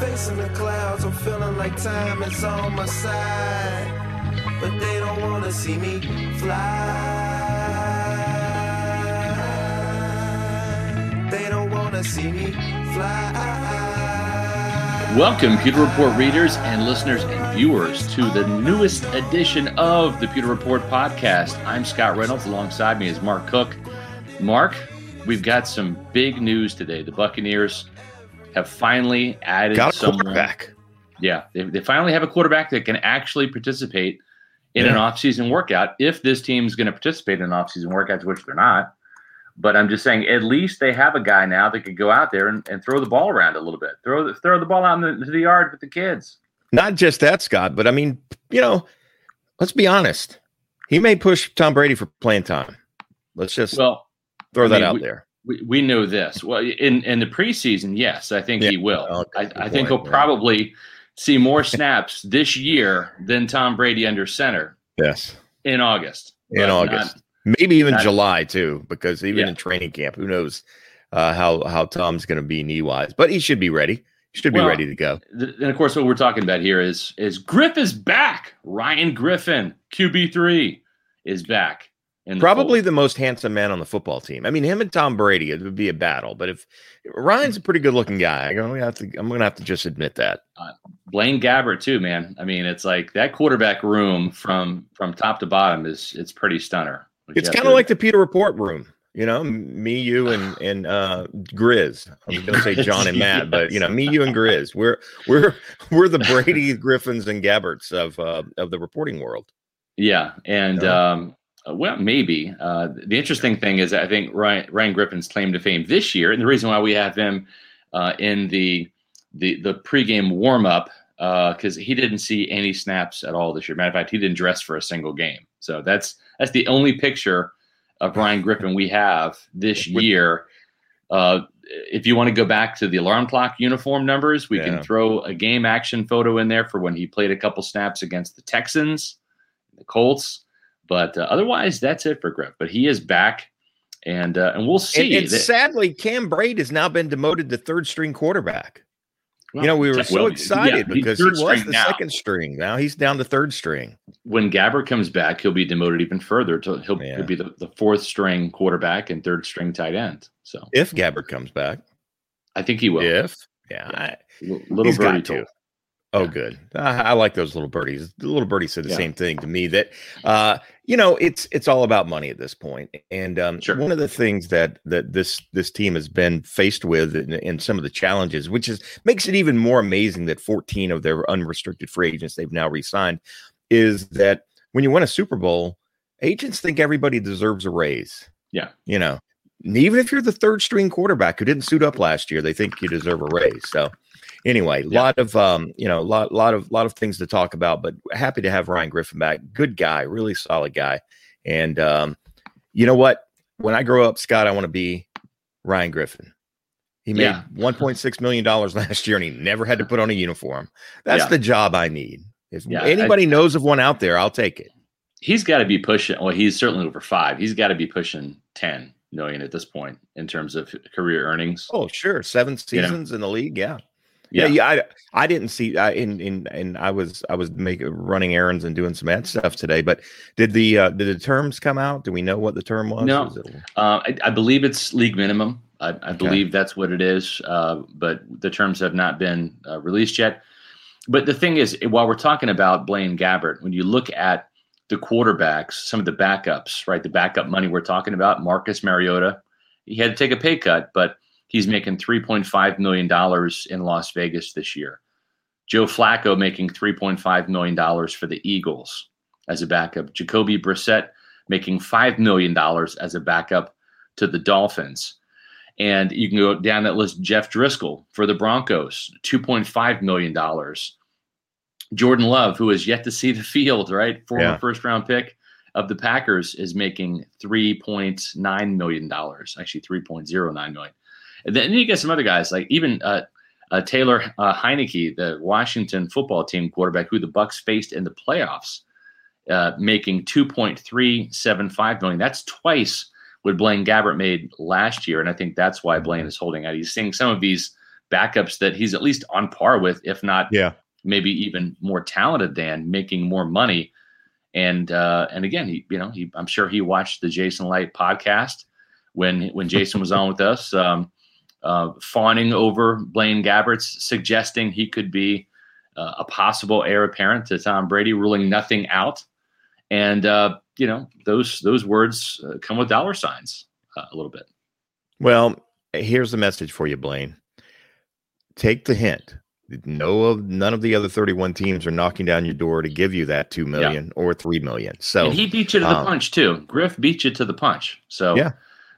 Facing the clouds, I'm feeling like time is on my side. But they don't wanna see me fly. They don't wanna see me fly. Welcome, Pewter Report readers and listeners and viewers, to the newest edition of the Pewter Report podcast. I'm Scott Reynolds. Alongside me is Mark Cook. Mark, we've got some big news today. The Buccaneers have finally added Got a someone- uh, quarterback. Yeah, they, they finally have a quarterback that can actually participate in an Yeah. offseason workout if this team's going to participate in an offseason workout, which they're not. But I'm just saying, at least they have a guy now that could go out there and, and throw the ball around a little bit, throw the, throw the ball out in the, the yard with the kids. Not just that, Scott, but I mean, you know, let's be honest. He may push Tom Brady for playing time. Let's just Well, throw I that mean, out we- there. We, we know this. Well, in in the preseason, yes, I think Yeah, he will. okay, I, I think he'll yeah. probably see more snaps this year than Tom Brady under center Yes. in August. In But not- August. Maybe even not- July too, because even Yeah. in training camp, who knows uh, how how Tom's going to be knee wise? But he should be ready. He should be Well, ready to go. Th- and of course, what we're talking about here is is Griff is back. Ryan Griffin, QB three, is back. The Probably fold. the most handsome man on the football team. I mean, him and Tom Brady, it would be a battle. But if Ryan's a pretty good looking guy, I'm gonna have to. I'm gonna have to just admit that. Blaine Gabbert too, man. I mean, it's like that quarterback room from from top to bottom is it's pretty stunner. It's kind of like the Pewter Report room, you know, me, you, and and uh, Grizz. I going to say John and Matt, but you know, me, you, and Grizz. We're we're we're the Brady, Griffins, and Gabberts of uh, of the reporting world. Yeah, and um, uh, well, maybe uh, the interesting thing is I think Ryan, Ryan Griffin's claim to fame this year, and the reason why we have him uh, in the the the pregame warm up because he didn't see any snaps at all this year. Matter of fact, he didn't dress for a single game. So that's that's the only picture of Ryan Griffin we have this year. Uh, if you want to go back to the alarm clock uniform numbers, we Yeah. can throw a game action photo in there for when he played a couple snaps against the Texans, the Colts. But uh, otherwise, that's it for Griff. But he is back, and uh, and we'll see. and that- sadly, Cam Brate has now been demoted to third string quarterback. well, you know, we were so yeah, excited he's because he was the now. second string. Now he's down to third string. When Gabbert comes back, he'll be demoted even further. To, he'll, Yeah. he'll be the, the fourth string quarterback and third string tight end. So If Gabbert comes back, I think he will. if yeah, I, L- little He's got told. Oh, good. I, I like those little birdies. The little birdie said the Yeah. same thing to me that, uh, you know, it's it's all about money at this point. And um, Sure. one of the things that that this this team has been faced with, and, and some of the challenges, which is makes it even more amazing that 14 of their unrestricted free agents they've now re-signed, is that when you win a Super Bowl, agents think everybody deserves a raise. Yeah. you know, even if you're the third string quarterback who didn't suit up last year, they think you deserve a raise. So anyway, a Yeah. lot of um, you know, lot lot of lot of things to talk about, but happy to have Ryan Griffin back. Good guy, really solid guy. And um, you know what? When I grow up, Scott, I want to be Ryan Griffin. He made Yeah. $1.6 million last year and he never had to put on a uniform. That's Yeah. the job I need. If Yeah, I- anybody knows of one out there, I'll take it. He's got to be pushing. Well, he's certainly over five. He's got to be pushing ten million at this point in terms of career earnings. Oh, sure. Seven You know. seasons in the league. Yeah. Yeah, yeah. I, I didn't see. I in in and I was I was making running errands and doing some ad stuff today. But did the uh, did the terms come out? Do we know what the term was? No. Was it- Uh, I, I believe it's league minimum. I, I believe that's what it is, uh, but the terms have not been uh, released yet. But the thing is, while we're talking about Blaine Gabbert, when you look at the quarterbacks, some of the backups, right? The backup money we're talking about, Marcus Mariota, he had to take a pay cut, but he's making $3.5 million in Las Vegas this year. Joe Flacco making $3.5 million for the Eagles as a backup. Jacoby Brissett making $5 million as a backup to the Dolphins. And you can go down that list. Jeff Driskel for the Broncos, $2.5 million. Jordan Love, who has yet to see the field, right? Former Yeah. first round pick of the Packers, is making $3.9 million, actually $3.09 million. And then you get some other guys, like even uh, uh, Taylor uh, Heinicke, the Washington football team quarterback, who the Bucks faced in the playoffs, uh, making 2.375 million. That's twice what Blaine Gabbert made last year, and I think that's why Blaine is holding out. He's seeing some of these backups that he's at least on par with, if not Yeah. maybe even more talented than, making more money. And uh, and again, he you know he I'm sure he watched the Jason Licht podcast when when Jason was on with us, um, uh, fawning over Blaine Gabbert's, suggesting he could be uh, a possible heir apparent to Tom Brady, ruling nothing out. And uh, you know those those words uh, come with dollar signs uh, a little bit. Well, here's the message for you, Blaine. Take the hint. No of none of the other 31 teams are knocking down your door to give you that two million or three million. So and he beat you to the um, punch too. Griff beat you to the punch. So Yeah.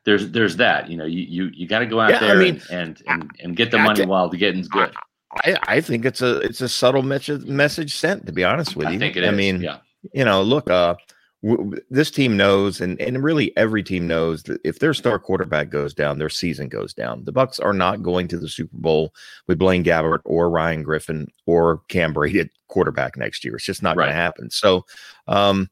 There's there's that. You know, you you, you got to go out Yeah, I there mean, and, and and get the I money while the getting's good. I, I think it's a it's a subtle message message sent. To be honest with you, I think it is. I mean, yeah, you know, look, uh, w- this team knows, and and really every team knows that if their star quarterback goes down, their season goes down. The Bucks are not going to the Super Bowl with Blaine Gabbert or Ryan Griffin or Cam Brate at quarterback next year. It's just not going to happen. So, um,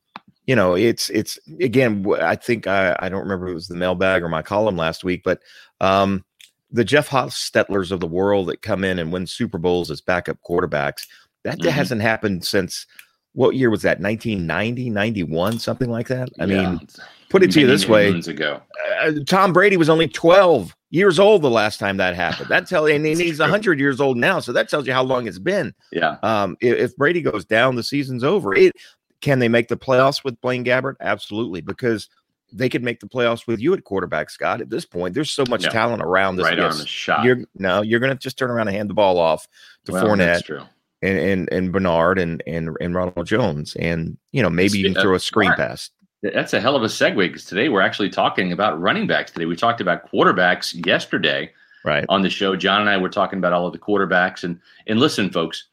you know, it's it's again. I think I I don't remember if it was the mailbag or my column last week, but um, the Jeff Hostetlers of the world that come in and win Super Bowls as backup quarterbacks. That Mhm. hasn't happened since what year was that 1990 91 something like that i Yeah. mean put it to you this way ago. uh, tom brady was only 12 years old the last time that happened that tells you and he's true. 100 years old now so that tells you how long it's been Yeah, um if, if brady goes down the season's over it can they make the playoffs with blaine gabbert absolutely because they could make the playoffs with you at quarterback scott at this point there's so much Yeah. talent around this right arm yes, is shot. you're no you're gonna just turn around and hand the ball off to well, Fournette and and, and Bernard and, and and Ronald Jones, and you know maybe you can throw a screen Mark, pass. That's a hell of a segue because today we're actually talking about running backs. Today we talked about quarterbacks yesterday Right. on the show. John and I were talking about all of the quarterbacks, and and listen, folks,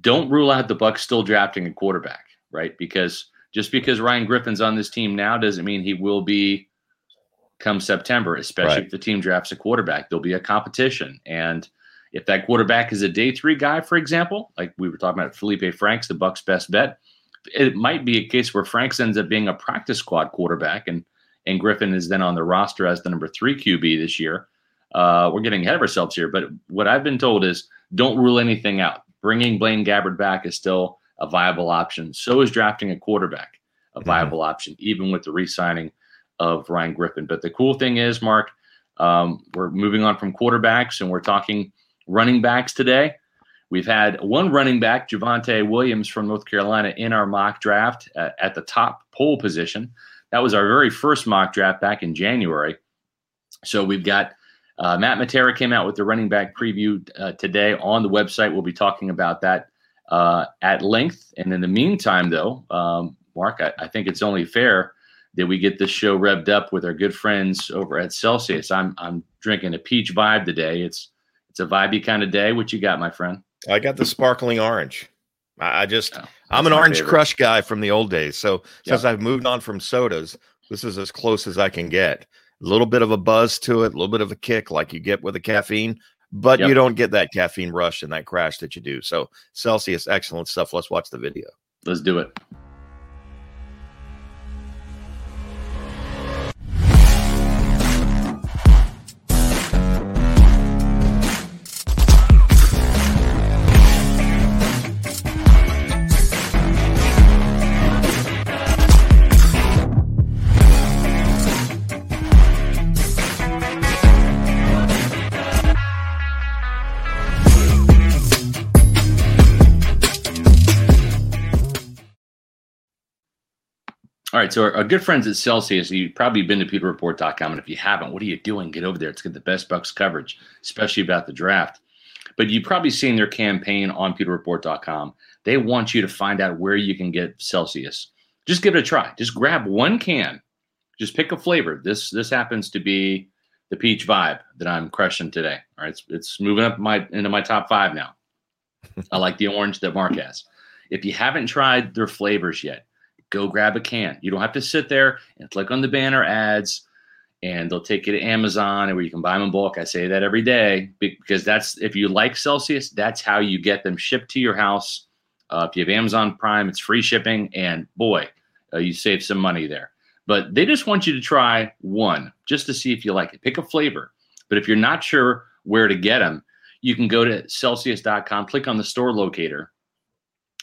don't rule out the Bucks still drafting a quarterback, right? Because just because Ryan Griffin's on this team now doesn't mean he will be come September, especially Right. if the team drafts a quarterback. There'll be a competition, and if that quarterback is a day three guy, for example, like we were talking about Felipe Franks, the Bucks' best bet, it might be a case where Franks ends up being a practice squad quarterback, and and Griffin is then on the roster as the number three QB this year. Uh, we're getting ahead of ourselves here, but what I've been told is don't rule anything out. Bringing Blaine Gabbert back is still a viable option. So is drafting a quarterback a Mhm. viable option, even with the re-signing of Ryan Griffin. But the cool thing is, Mark, um, we're moving on from quarterbacks and we're talking running backs today. We've had one running back, Javonte Williams from North Carolina, in our mock draft at, at the top pole position. That was our very first mock draft back in January. So we've got uh, Matt Matera came out with the running back preview uh, today on the website. We'll be talking about that uh, at length. And in the meantime, though, um, Mark, I, I think it's only fair that we get this show revved up with our good friends over at Celsius. I'm I'm drinking a peach vibe today. It's it's a vibey kind of day. What you got, my friend? I got the sparkling orange. I, I just Oh, I'm an orange favorite. crush guy from the old days. So Yeah. since I've moved on from sodas, this is as close as I can get. A little bit of a buzz to it, a little bit of a kick like you get with a caffeine, but Yep. you don't get that caffeine rush and that crash that you do. So Celsius, excellent stuff. Let's watch the video. Let's do it. Right, so our, our good friends at Celsius, you've probably been to PewterReport.com, and if you haven't, what are you doing? Get over there. Let's get the best Bucks coverage, especially about the draft. But you've probably seen their campaign on PewterReport.com. They want you to find out where you can get Celsius. Just give it a try. Just grab one can. Just pick a flavor. This this happens to be the peach vibe that I'm crushing today. All right, it's, it's moving up my into my top five now. I like the orange that Mark has. If you haven't tried their flavors yet, go grab a can. You don't have to sit there and click on the banner ads and they'll take you to Amazon and where you can buy them in bulk. I say that every day because that's if you like Celsius, that's how you get them shipped to your house. Uh, if you have Amazon Prime, it's free shipping, and boy, uh, you save some money there. But they just want you to try one just to see if you like it. Pick a flavor. But if you're not sure where to get them, you can go to Celsius.com, click on the store locator,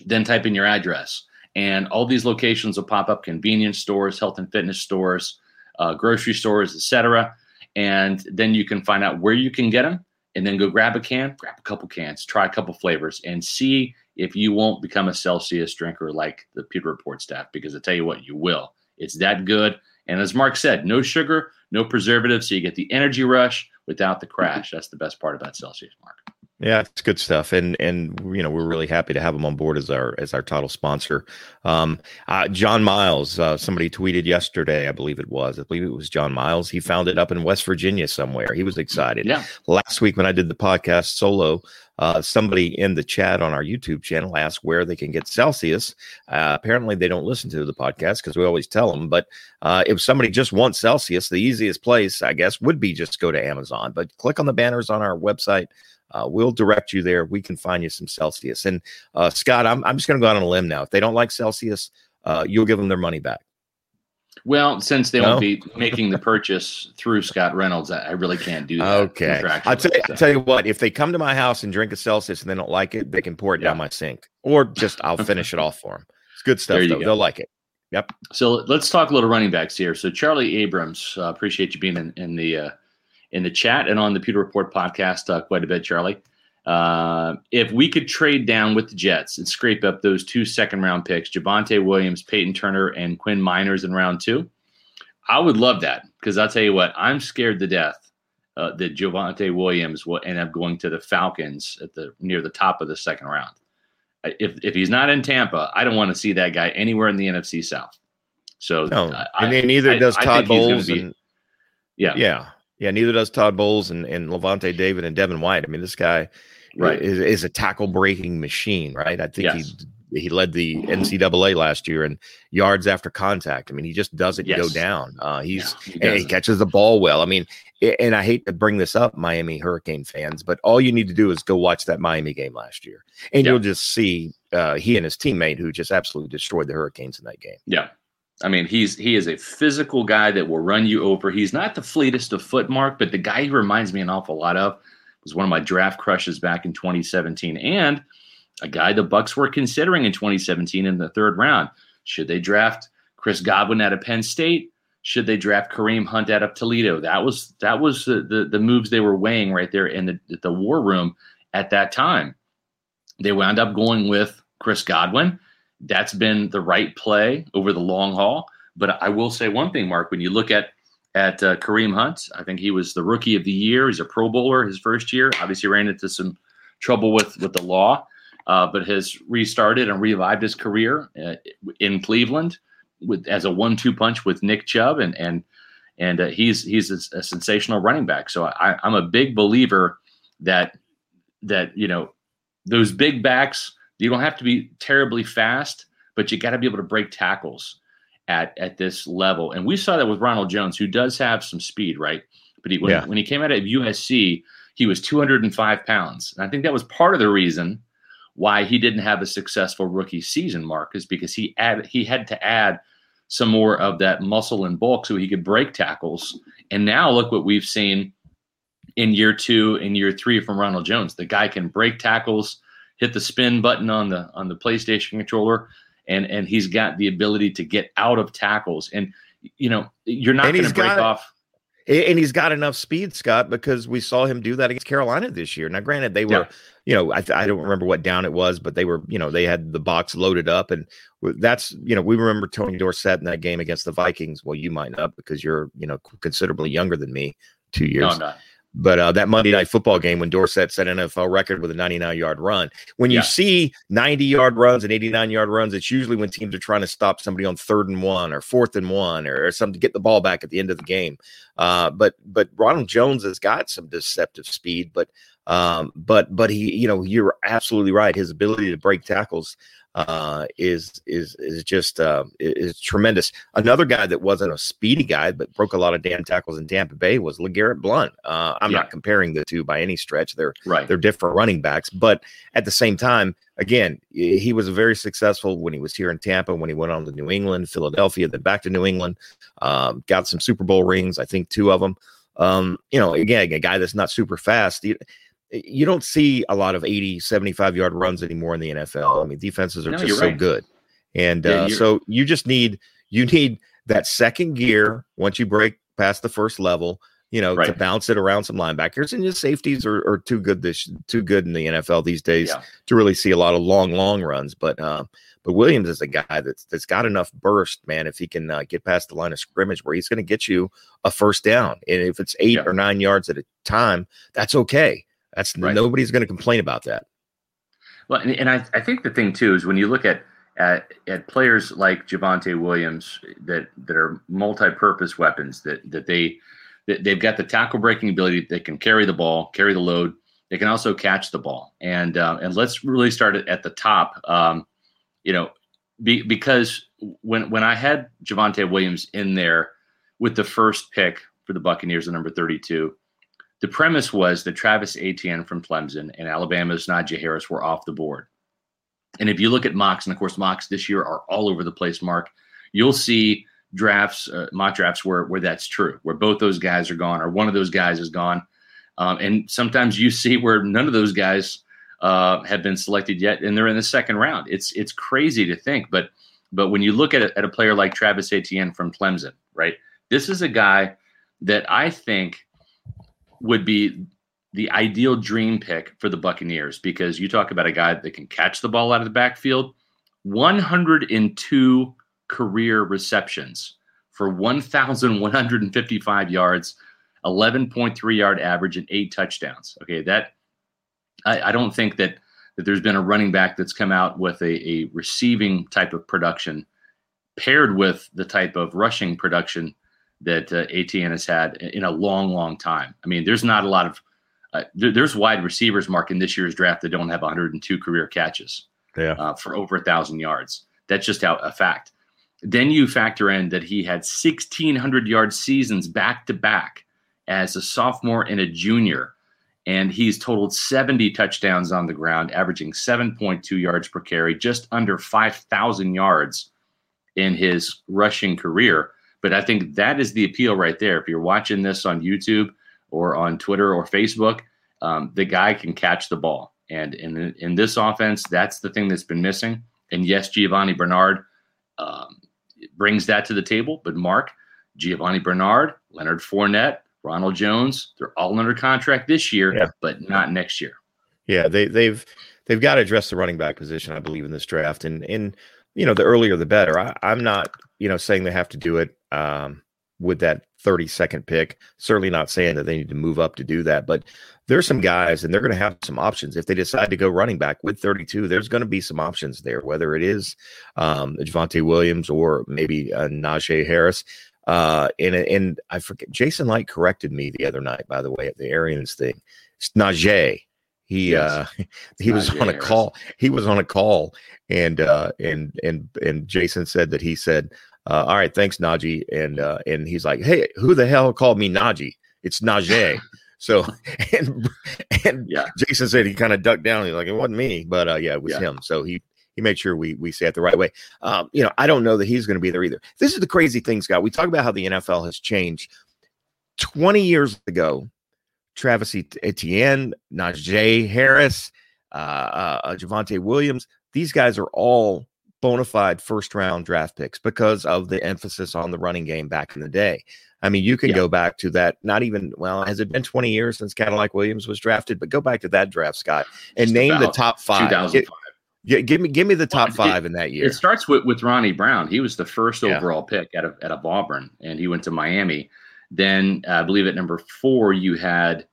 then type in your address, and all these locations will pop up: convenience stores, health and fitness stores, uh, grocery stores, etc. And then you can find out where you can get them, and then go grab a can, grab a couple cans, try a couple flavors, and see if you won't become a Celsius drinker like the Pewter Report staff. Because I tell you what, you will. It's that good. And as Mark said, no sugar, no preservatives, so you get the energy rush without the crash. That's the best part about Celsius, Mark. Yeah, it's good stuff, and and you know we're really happy to have him on board as our as our title sponsor. Um, uh, John Miles, uh, somebody tweeted yesterday, I believe it was, I believe it was John Miles. He found it up in West Virginia somewhere. He was excited. Yeah. Last week when I did the podcast solo, uh, somebody in the chat on our YouTube channel asked where they can get Celsius. Uh, apparently, they don't listen to the podcast because we always tell them. But uh, if somebody just wants Celsius, the easiest place, I guess, would be just go to Amazon. But click on the banners on our website uh, we'll direct you there. We can find you some Celsius. And uh, Scott, I'm, I'm just going to go out on a limb now. If they don't like Celsius, uh, you'll give them their money back. Well, since they no? won't be making the purchase through Scott Reynolds, I, I really can't do that. Okay. I'll tell, you, I'll tell you what, if they come to my house and drink a Celsius and they don't like it, they can pour it yeah. down my sink or just I'll finish it off for them. It's good stuff, though. Go. They'll like it. Yep. So let's talk a little running backs here. So Charlie Abrams, uh, appreciate you being in, in the uh, in the chat and on the Pewter Report podcast uh, quite a bit, Charlie. Uh, if we could trade down with the Jets and scrape up those two second round picks, Javonte Williams, Peyton Turner, and Quinn Meinerz in round two, I would love that because I'll tell you what, I'm scared to death uh, that Javonte Williams will end up going to the Falcons at the near the top of the second round. If if he's not in Tampa, I don't want to see that guy anywhere in the NFC South. So no, I, and then neither I, does Todd Bowles. Be, and, yeah, yeah, yeah, neither does Todd Bowles and, and Lavonte David and Devin White. I mean, this guy right. is, is a tackle breaking machine, right? I think yes. he he led the NCAA last year in yards after contact. I mean, he just doesn't yes. go down. Uh, he's he, he, catches the ball well. I mean, and I hate to bring this up, Miami Hurricane fans, but all you need to do is go watch that Miami game last year, and yeah. you'll just see uh, he and his teammate who just absolutely destroyed the Hurricanes in that game. Yeah, I mean, he's he is a physical guy that will run you over. He's not the fleetest of foot, Mark, but the guy he reminds me an awful lot of was one of my draft crushes back in 2017, and a guy the Bucks were considering in 2017 in the third round. Should they draft Chris Godwin out of Penn State? Should they draft Kareem Hunt out of Toledo? That was that was the the, the moves they were weighing right there in the the war room at that time. They wound up going with Chris Godwin that's been the right play over the long haul. But I will say one thing, Mark. When you look at at uh, Kareem Hunt, I think he was the rookie of the year. He's a Pro Bowler his first year. Obviously, ran into some trouble with with the law, uh, but has restarted and revived his career uh, in Cleveland with as a one-two punch with Nick Chubb, and and and uh, he's he's a, a, sensational running back. So I, I'm a big believer that that you know those big backs you don't have to be terribly fast, but you got to be able to break tackles at at this level. And we saw that with Ronald Jones, who does have some speed, right? But he, when, yeah. when he came out of USC, he was 205 pounds. And I think that was part of the reason why he didn't have a successful rookie season, Mark, is because he added he had to add some more of that muscle and bulk so he could break tackles. And now look what we've seen in year two and year three from Ronald Jones. The guy can break tackles hit the spin button on the on the PlayStation controller, and and he's got the ability to get out of tackles. And you know, you're not going to break off. And he's got enough speed, Scott, because we saw him do that against Carolina this year. Now, granted, they were, yeah. you know, I, I don't remember what down it was, but they were, you know, they had the box loaded up. And that's, you know, we remember Tony Dorsett in that game against the Vikings. Well, you might not because you're, you know, considerably younger than me, two years. No, but uh, that Monday night football game when Dorsett set an NFL record with a 99 yard run. When you yeah. see 90 yard runs and 89 yard runs, it's usually when teams are trying to stop somebody on third and one or fourth and one or, or something to get the ball back at the end of the game. Uh, but but Ronald Jones has got some deceptive speed, but um, but but he, you know, you're absolutely right. His ability to break tackles uh, is is is just uh, is tremendous. Another guy that wasn't a speedy guy but broke a lot of damn tackles in Tampa Bay was LeGarrette Blount. Uh, I'm yeah. not comparing the two by any stretch. They're right. They're different running backs, but at the same time, again, he was very successful when he was here in Tampa. When he went on to New England, Philadelphia, then back to New England, um, got some Super Bowl rings. I think two of them. Um, you know, again, a guy that's not super fast. You don't see a lot of 80, 75 yard runs anymore in the NFL. I mean, defenses are No, just so right. good. And Yeah, uh, so you just need you need that second gear once you break past the first level, you know, to bounce it around some linebackers. And your safeties are, are too good this too good in the NFL these days Yeah. to really see a lot of long, long runs. But uh, but Williams is a guy that's that's got enough burst, man. If he can uh, get past the line of scrimmage, where he's going to get you a first down, and if it's eight Yeah. or nine yards at a time, that's okay. That's Right. nobody's going to complain about that. Well, and, and I, I think the thing too is when you look at at, at players like Javonte Williams that that are multi-purpose weapons that that they that they've got the tackle breaking ability. They can carry the ball, carry the load. They can also catch the ball. And uh, and let's really start at the top. Um, you know, be, because when when I had Javonte Williams in there with the first pick for the Buccaneers at number 32, the premise was that Travis Etienne from Clemson and Alabama's Najee Harris were off the board. And if you look at mocks, and of course mocks this year are all over the place, Mark, you'll see drafts, uh, mock drafts where where that's true, where both those guys are gone or one of those guys is gone. Um, and sometimes you see where none of those guys uh, have been selected yet, and they're in the second round. It's it's crazy to think, but but when you look at a, at a player like Travis Etienne from Clemson, right? This is a guy that I think would be the ideal dream pick for the Buccaneers because you talk about a guy that can catch the ball out of the backfield. 102 career receptions for 1,155 yards, 11.3 yard average, and eight touchdowns. Okay, that I, I don't think that that there's been a running back that's come out with a, a receiving type of production paired with the type of rushing production that uh, Etienne has had in a long, long time. I mean, there's not a lot of uh, there, there's wide receivers, Mark, in this year's draft that don't have 102 career catches Yeah. uh, for over a thousand yards. That's just how, a fact. Then you factor in that he had 1,600 yard seasons back to back as a sophomore and a junior, and he's totaled 70 touchdowns on the ground, averaging 7.2 yards per carry, just under 5,000 yards in his rushing career. But I think that is the appeal right there. If you're watching this on YouTube or on Twitter or Facebook, um, the guy can catch the ball. And in in this offense, that's the thing that's been missing. And yes, Giovanni Bernard um, brings that to the table. But Mark, Giovanni Bernard, Leonard Fournette, Ronald Jones, they're all under contract this year, Yeah. but not next year. Yeah, they they've they've got to address the running back position, I believe, in this draft. And and you know, the earlier the better. I, I'm not, you know, saying they have to do it um, with that 32nd pick. Certainly not saying that they need to move up to do that, but there's some guys and they're going to have some options. If they decide to go running back with 32, there's going to be some options there, whether it is um Javonte Williams or maybe uh, Najee Harris. Uh, and and I forget Jason Licht corrected me the other night, by the way, at the Arians thing. It's Najee. He Yes. uh he was on a Harris. call. He was on a call and uh and and and Jason said that he said, uh, all right, thanks, Najee. And uh and he's like, Hey, who the hell called me Najee? It's Najee. So and and Yeah. Jason said he kind of ducked down. He's like, it wasn't me, but uh, yeah, it was Yeah. him. So he he made sure we we say it the right way. Um, you know, I don't know that he's going to be there either. This is the crazy thing, Scott. We talk about how the NFL has changed. Twenty years ago, Travis Etienne, Najee Harris, uh, uh, uh, Javonte Williams, these guys are all bona fide first round draft picks because of the emphasis on the running game back in the day. I mean, you can Yeah. go back to that, not even, well, has it been 20 years since Cadillac Williams was drafted? But go back to that draft, Scott, and Just name the top five. Gi- 2005. gi- give me give me the Well, top it- five in that year. It starts with, with Ronnie Brown. He was the first Yeah. overall pick out of, out of Auburn, and he went to Miami. Then uh, I believe at number four, you had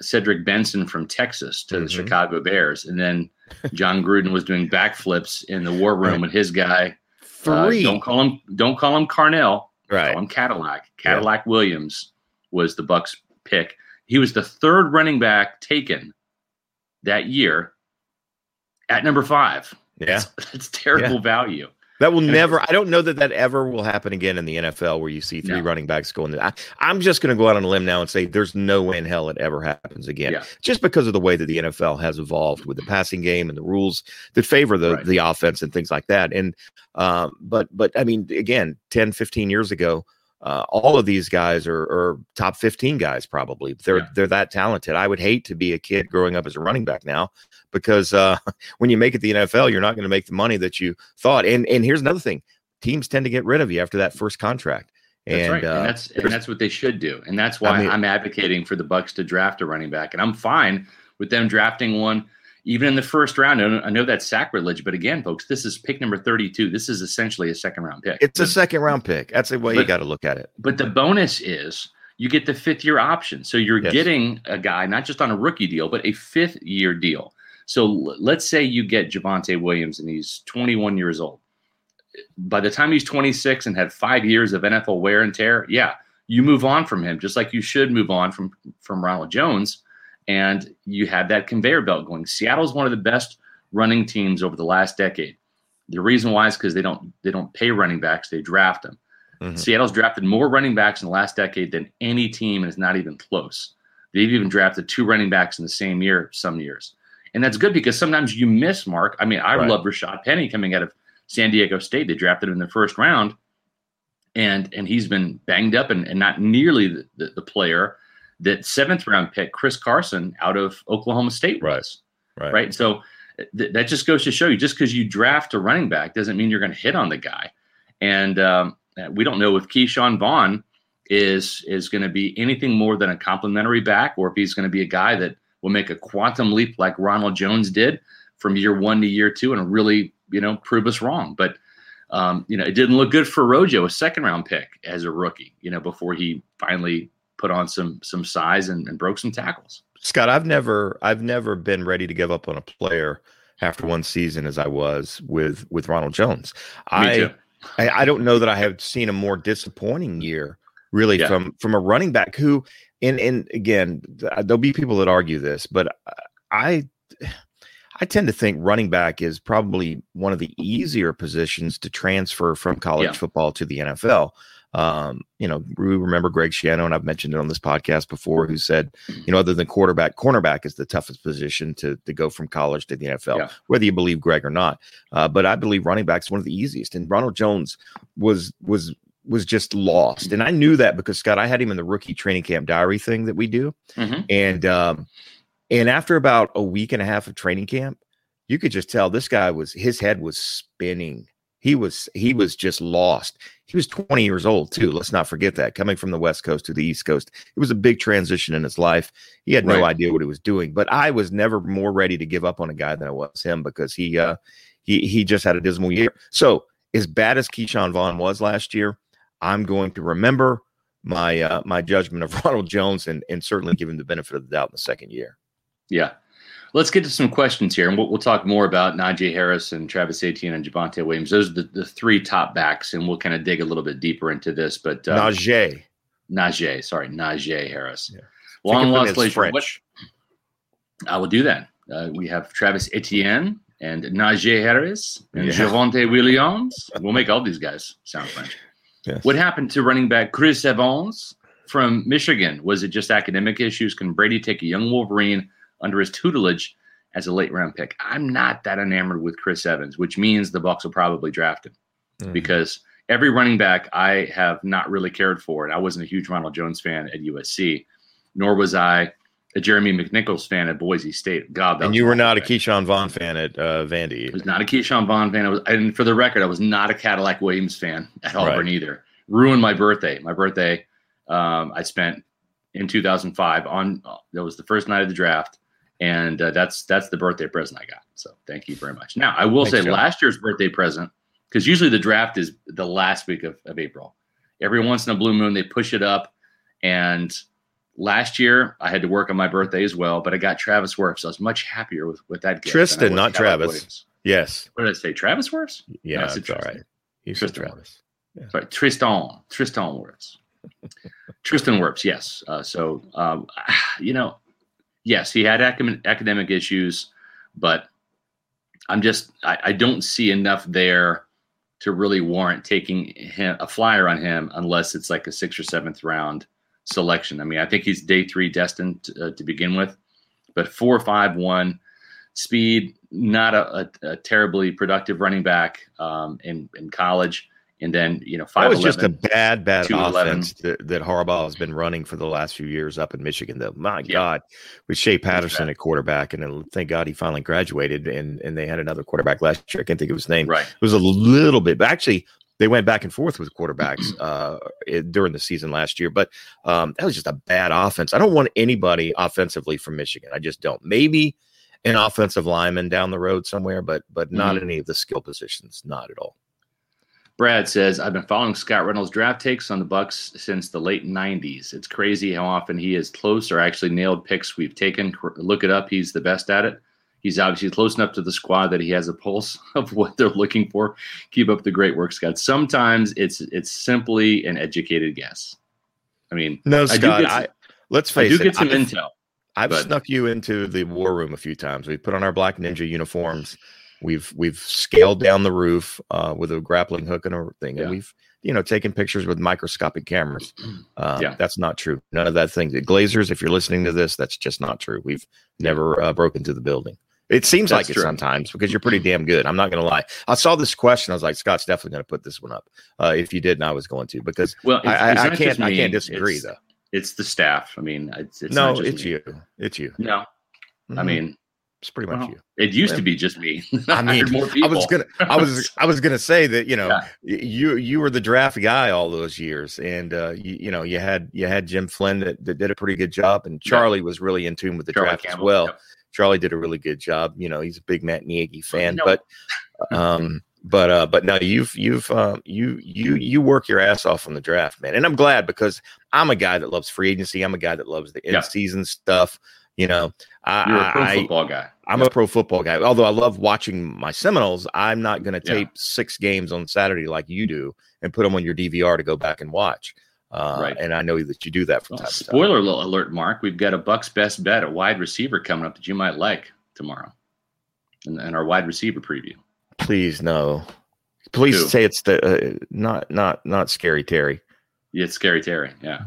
Cedric Benson from Texas to the Mhm. Chicago Bears. And then Jon Gruden was doing backflips in the war room, with his guy, uh, 3 don't call him, don't call him Carnell, right. call him Cadillac. Cadillac Williams was the Bucks pick. He was the third running back taken that year at number five. Yeah. That's, that's terrible value. That will never. I don't know that that ever will happen again in the NFL where you see three No. running backs going. I, I'm just going to go out on a limb now and say there's no way in hell it ever happens again, Yeah. just because of the way that the NFL has evolved with the passing game and the rules that favor the Right. the offense and things like that. And um, but but I mean, again, 10, 15 years ago, Uh, all of these guys are, are, top 15 guys probably they're yeah. they're that talented i would hate to be a kid growing up as a running back now because uh, when you make it the nfl you're not going to make the money that you thought and and here's another thing teams tend to get rid of you after that first contract that's and, right. Uh, and that's and that's what they should do. And that's why I mean, I'm advocating for the Bucks to draft a running back. And I'm fine with them drafting one even in the first round. I know that's sacrilege, but again, folks, this is pick number 32. This is essentially a second round pick. It's a second round pick. That's the way but, you got to look at it. But the bonus is you get the fifth year option. So you're yes. getting a guy not just on a rookie deal, but a fifth year deal. So let's say you get Javonte Williams and he's 21 years old by the time he's 26 and had five years of NFL wear and tear, yeah, you move on from him, just like you should move on from from Ronald Jones, and you have that conveyor belt going. Seattle's one of the best running teams over the last decade. The reason why is because they don't they don't pay running backs; they draft them. Mm-hmm. Seattle's drafted more running backs in the last decade than any team, and it's not even close. They've even drafted two running backs in the same year, some years, and that's good because sometimes you miss Mark. I mean, I right. love Rashaad Penny coming out of San Diego State. They drafted him in the first round, and and he's been banged up and, and not nearly the, the, the player that seventh round pick Chris Carson out of Oklahoma State was. Right. Right. right? So th- that just goes to show you, just because you draft a running back doesn't mean you're going to hit on the guy. And um, we don't know if Ke'Shawn Vaughn is is going to be anything more than a complimentary back, or if he's going to be a guy that will make a quantum leap like Ronald Jones did from year one to year two and really you know, prove us wrong. But um, you know, it didn't look good for Rojo, a second round pick as a rookie, you know, before he finally put on some some size and, and broke some tackles. Scott, I've never I've never been ready to give up on a player after one season as I was with with Ronald Jones. I, I, I don't know that I have seen a more disappointing year really yeah. from from a running back who and and again there'll be people that argue this, but I I tend to think running back is probably one of the easier positions to transfer from college yeah. football to the NFL. Um, you know, we remember Greg Schiano, and I've mentioned it on this podcast before, who said, you know, other than quarterback, cornerback is the toughest position to to go from college to the NFL, yeah. whether you believe Greg or not. Uh, but I believe running back is one of the easiest. And Ronald Jones was was was just lost, and I knew that because Scott, I had him in the rookie training camp diary thing that we do, mm-hmm. and um, and after about a week and a half of training camp, you could just tell this guy was his head was spinning. He was he was just lost. He was 20 years old too. Let's not forget that. Coming from the West Coast to the East Coast, it was a big transition in his life. He had no idea what he was doing. But I was never more ready to give up on a guy than I was him because he uh he he just had a dismal year. So as bad as Ke'Shawn Vaughn was last year, I'm going to remember my uh, my judgment of Ronald Jones and and certainly give him the benefit of the doubt in the second year. Yeah. Let's get to some questions here, and we'll, we'll talk more about Najee Harris and Travis Etienne and Javonte Williams. Those are the, the three top backs, and we'll kind of dig a little bit deeper into this. But uh, Najee, Najee, sorry, Najee Harris. Yeah. Long lost. What, I will do that. Uh, we have Travis Etienne and Najee Harris and yeah. Javonte Williams. We'll make all these guys sound French. Yes. What happened to running back Chris Evans from Michigan? Was it just academic issues? Can Brady take a young Wolverine under his tutelage as a late round pick. I'm not that enamored with Chris Evans, which means the Bucks will probably draft him mm-hmm. because every running back I have not really cared for, and I wasn't a huge Ronald Jones fan at USC, nor was I a Jeremy McNichols fan at Boise State. God, and you were not a Ke'Shawn Vaughn fan at uh, Vandy. I was not a Ke'Shawn Vaughn fan. I was, and for the record, I was not a Cadillac Williams fan at Auburn right. either. Ruined my birthday. My birthday, um, I spent in 2005 on. That was the first night of the draft and uh, that's that's the birthday present I got. So thank you very much. Now I will Thanks, say last year's birthday present because usually the draft is the last week of, of April. Every once in a blue moon they push it up, and last year I had to work on my birthday as well, but I got Travis Wirfs. So I was much happier with with that gift. Tristan, not Travis. Williams. Yes. What did I say? Travis Wirfs? Yeah, no, that's all right. He's Tristan Travis. Yeah. Sorry, Tristan. Tristan Wirfs. Tristan Wirfs. Yes. Uh, so um, you know yes, he had academic issues, but I'm just I, I, don't see enough there to really warrant taking him, a flyer on him unless it's like a sixth or seventh round selection. I mean, I think he's day three destined to, uh, to begin with, but four, five, one speed, not a, a, a terribly productive running back um, in in college, And then you know, five. That was just a bad, bad offense that, that Harbaugh has been running for the last few years up in Michigan. Though, my yeah. God, with Shea Patterson at quarterback, and thank God he finally graduated, and and they had another quarterback last year. I can't think of his name. Right, it was a little bit, but actually, they went back and forth with quarterbacks uh, during the season last year, but um, that was just a bad offense. I don't want anybody offensively from Michigan. I just don't. Maybe an offensive lineman down the road somewhere, but but not mm-hmm. any of the skill positions. Not at all. Brad says, I've been following Scott Reynolds draft takes on the Bucks since the late 90s. It's crazy how often he is close or actually nailed picks we've taken. Look it up. He's the best at it. He's obviously close enough to the squad that he has a pulse of what they're looking for. Keep up the great work, Scott. Sometimes it's it's simply an educated guess. I mean, no, Scott. I, I let's face I do it. get some I've, intel. I've but, snuck you into the war room a few times. We put on our black ninja uniforms We've we've scaled down the roof uh, with a grappling hook and everything, yeah. and we've you know taken pictures with microscopic cameras. Uh, yeah. That's not true. None of that thing. The Glazers, if you're listening to this, that's just not true. We've never uh, broken into the building. It seems that's like true. it sometimes because you're pretty damn good. I'm not going to lie. I saw this question. I was like, Scott's definitely going to put this one up. Uh, if you didn't, I was going to because well, I, I, I can't. I can't disagree though. It's the staff. I mean, it's, it's no, it's me. you. It's you. No, mm-hmm. I mean, it's pretty much well, you. It used yeah. to be just me. I mean, I was gonna, I was, I was gonna say that you know, yeah. you you were the draft guy all those years, and uh, you, you know, you had you had Jim Flynn that, that did a pretty good job, and Charlie yeah. was really in tune with the Charlie draft Campbell, as well. Yep. Charlie did a really good job. You know, he's a big Matt Nagy fan, but um, but uh, but now you've you've uh, you you you work your ass off on the draft, man, and I'm glad because I'm a guy that loves free agency. I'm a guy that loves the in season stuff. You know, I, you're a pro I, football guy. I'm a pro football guy. Although I love watching my Seminoles, I'm not going to tape yeah. six games on Saturday like you do and put them on your DVR to go back and watch. Uh, right. And I know that you do that from well, time Spoiler alert, Mark. We've got a Bucks best bet, a wide receiver coming up that you might like tomorrow, and, and our wide receiver preview. Please no. Please Who? say it's the uh, not not not scary Terry. Yeah, it's scary Terry. Yeah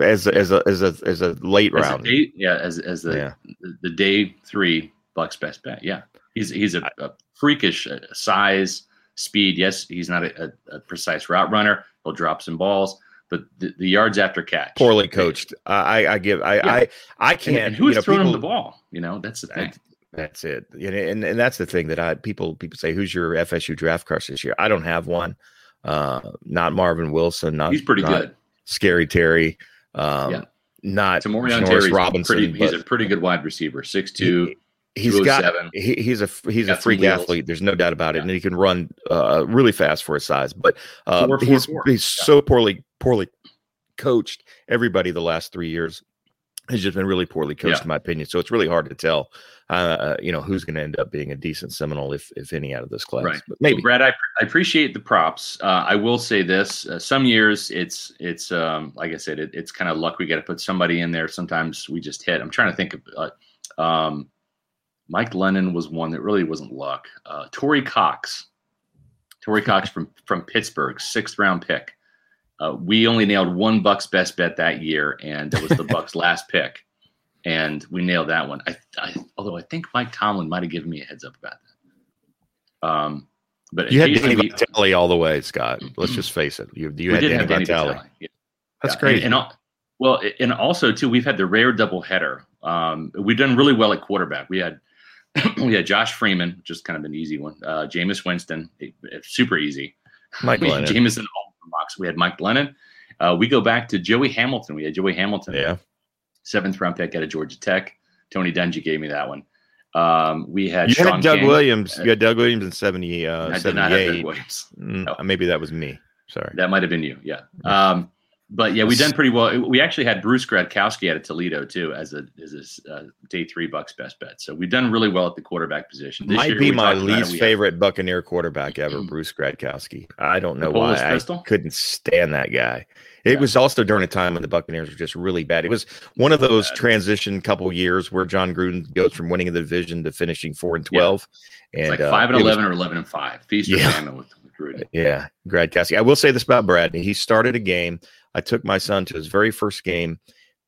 as a, as a as a as a late as round. A day, yeah, as as the, yeah. the, the day three Bucks best bet. Yeah, he's he's a, a freakish uh, size, speed. Yes, he's not a, a, precise route runner. He'll drop some balls, but the, the yards after catch poorly coached. I I give I yeah. I I can't. And, and who's you know, throwing people, the ball? You know, that's the thing. That's it. And, and and that's the thing that I people people say who's your FSU draft crush this year? I don't have one. Uh, not Marvin Wilson. Not he's pretty not good. Scary Terry. Um, yeah. Not Tamorrion Terry's Robinson. Pretty, he's a pretty good wide receiver. Six two. He, he's got he, he's a he's got a freak athlete. There's no doubt about it, yeah. and he can run uh, really fast for his size. But uh, four, four, he's four. he's yeah. so poorly poorly coached. Everybody the last three years has just been really poorly coached, yeah. in my opinion. So it's really hard to tell, uh, you know, who's going to end up being a decent Seminole, if if any, out of this class. Right. But maybe. Well, Brad, I, I appreciate the props. Uh, I will say this: uh, some years it's it's um, like I said, it, it's kind of luck. We got to put somebody in there. Sometimes we just hit. I'm trying to think of. Uh, um, Mike Glennon was one that really wasn't luck. Uh, Tory Cox, Tory Cox from from Pittsburgh, sixth round pick. Uh, we only nailed one Bucks best bet that year, and it was the Bucks last pick, and we nailed that one. I, I, although I think Mike Tomlin might have given me a heads up about that. Um, but you had Danny Vitale all the way, Scott. Let's just face it. You you had Danny, Danny Vitale. Yeah. That's yeah. crazy. And, and, well, and also too, we've had the rare double header. Um, we've done really well at quarterback. We had we had Josh Freeman, which is kind of an easy one. Uh, Jameis Winston, super easy. Mike Glennon. Jameson box. We had Mike Glennon. Uh, we go back to Joey Hamilton. We had Joey Hamilton. Yeah. Seventh round pick out of Georgia Tech. Tony Dungy gave me that one. Um, we had you Sean had Doug King. Williams. You had Doug Williams in 70, uh, I 78. Williams. Mm, no. Maybe that was me. Sorry. That might have been you. Yeah. Um, but yeah, we've done pretty well. We actually had Bruce Gradkowski out of Toledo too as a as a uh, day three Bucks best bet. So we've done really well at the quarterback position. This Might be my least favorite have... Buccaneer quarterback ever, Bruce Gradkowski. I don't know why I couldn't stand that guy. It yeah. was also during a time when the Buccaneers were just really bad. It was one of those transition couple years where Jon Gruden goes from winning the division to finishing four and twelve. Yeah. And like uh, five and eleven was, or eleven and five. Feast yeah. with Gruden. Yeah, Gradkowski. I will say this about Brad. He started a game I took my son to his very first game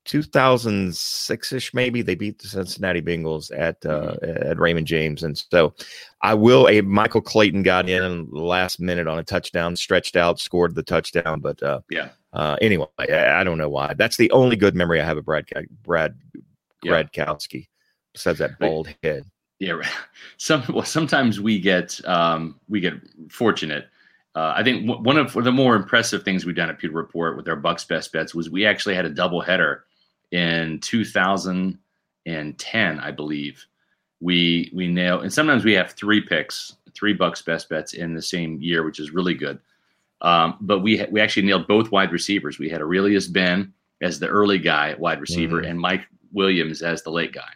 2006 ish, maybe they beat the Cincinnati Bengals at uh, mm-hmm. at Raymond James, and so I will. A Michael Clayton got in last minute on a touchdown, stretched out, scored the touchdown. But uh, yeah. Uh, anyway, I, I, don't know why. That's the only good memory I have of Brad Brad yeah. Gradkowski, besides that bald head. Yeah, some well, sometimes we get um, we get fortunate. Uh, I think w- one of the more impressive things we've done at Pewter Report with our Bucks best bets was we actually had a double header in 2010, I believe. We we nail and sometimes we have three picks, three Bucks best bets in the same year, which is really good. Um, but we ha- we actually nailed both wide receivers. We had Arrelious Benn as the early guy wide receiver, mm-hmm. and Mike Williams as the late guy.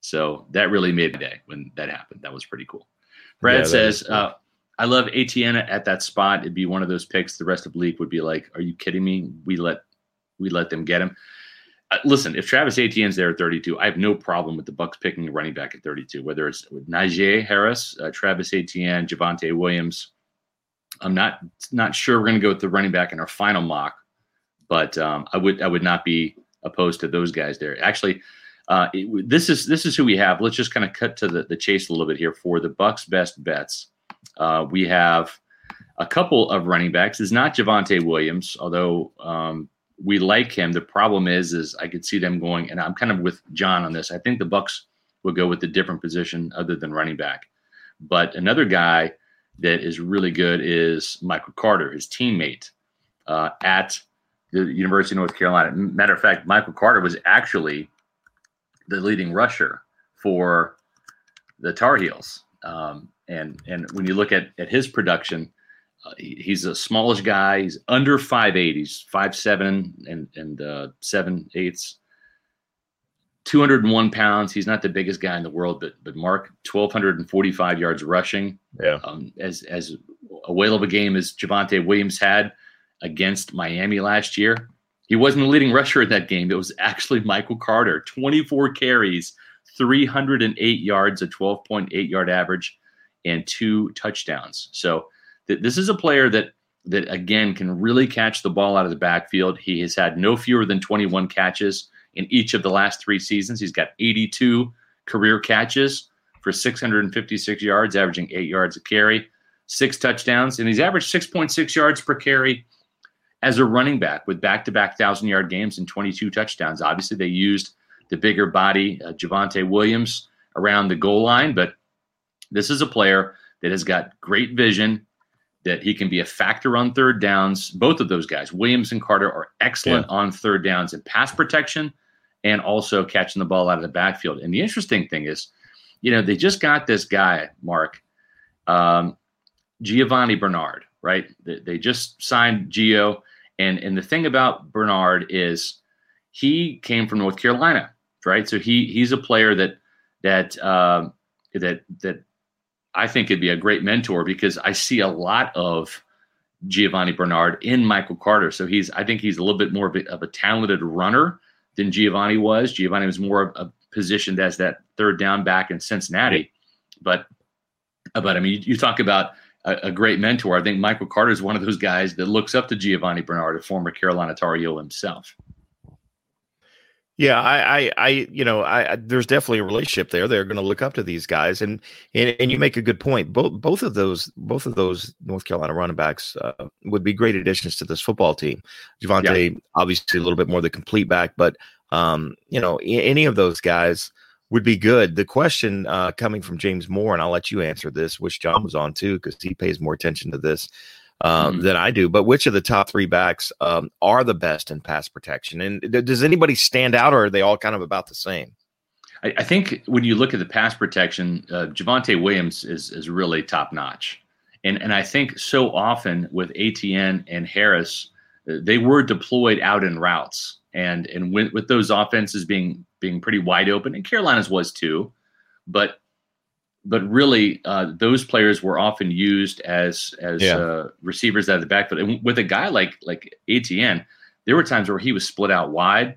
So that really made the day when that happened. That was pretty cool. Brad yeah, says, cool. uh, I love Etienne at that spot. It'd be one of those picks. The rest of the league would be like, "Are you kidding me? We let we let them get him." Uh, listen, if Travis Etienne's there at 32, I have no problem with the Bucks picking a running back at 32. Whether it's Najee Harris, uh, Travis Etienne, Javonte Williams, I'm not not sure we're going to go with the running back in our final mock, but um, I would I would not be opposed to those guys there. Actually, uh, it, this is this is who we have. Let's just kind of cut to the, the chase a little bit here for the Bucks' best bets. Uh, we have a couple of running backs. It's not Javonte Williams, although um, we like him. The problem is, is I could see them going, and I'm kind of with John on this. I think the Bucks will go with a different position other than running back. But another guy that is really good is Michael Carter, his teammate uh, at the University of North Carolina. Matter of fact, Michael Carter was actually the leading rusher for the Tar Heels. Um, and and when you look at, at his production, uh, he, he's a smallish guy. He's under five eight. He's five seven and and uh, seven eighths. 201 pounds. He's not the biggest guy in the world, but but Mark 1245 yards rushing. Yeah. Um, as as a whale of a game as Javonte Williams had against Miami last year. He wasn't the leading rusher in that game. It was actually Michael Carter. 24 carries, 308 yards, a 12.8 yard average, and two touchdowns. So th- this is a player that that again can really catch the ball out of the backfield. He has had no fewer than 21 catches in each of the last three seasons. He's got 82 career catches for 656 yards, averaging eight yards a carry, six touchdowns, and he's averaged 6.6 yards per carry as a running back with back-to-back thousand-yard games and 22 touchdowns. Obviously, they used the bigger body uh, Javonte Williams around the goal line, but this is a player that has got great vision, that he can be a factor on third downs. Both of those guys, Williams and Carter, are excellent yeah. on third downs in pass protection and also catching the ball out of the backfield. And the interesting thing is, you know, they just got this guy, Mark, um, Giovani Bernard, right? They, they just signed Gio. And, and the thing about Bernard is he came from North Carolina, right? So he he's a player that that uh, that that I think it'd be a great mentor because I see a lot of Giovani Bernard in Michael Carter. So he's, I think he's a little bit more of a, of a talented runner than Giovani was. Giovani was more of positioned as that third down back in Cincinnati. But, but I mean, you, you talk about a, a, great mentor. I think Michael Carter is one of those guys that looks up to Giovani Bernard, a former Carolina Tar Heel himself. Yeah, I, I, I, you know, I, I there's definitely a relationship there. They're going to look up to these guys, and, and and you make a good point. Both both of those both of those North Carolina running backs uh, would be great additions to this football team. Javonte, yeah. obviously, a little bit more the complete back, but um, you know, any of those guys would be good. The question uh, coming from James Moore, and I'll let you answer this, which John was on too, because he pays more attention to this um, mm-hmm. than I do. But which of the top three backs um, are the best in pass protection? And th- does anybody stand out, or are they all kind of about the same? I, I think when you look at the pass protection, uh, Javonte Williams is is really top notch, and and I think so often with Etienne and Harris, uh, they were deployed out in routes, and and with, with those offenses being being pretty wide open, and Carolina's was too, but but really, uh, those players were often used as as yeah. uh, receivers out of the backfield. And with a guy like like Etienne, there were times where he was split out wide,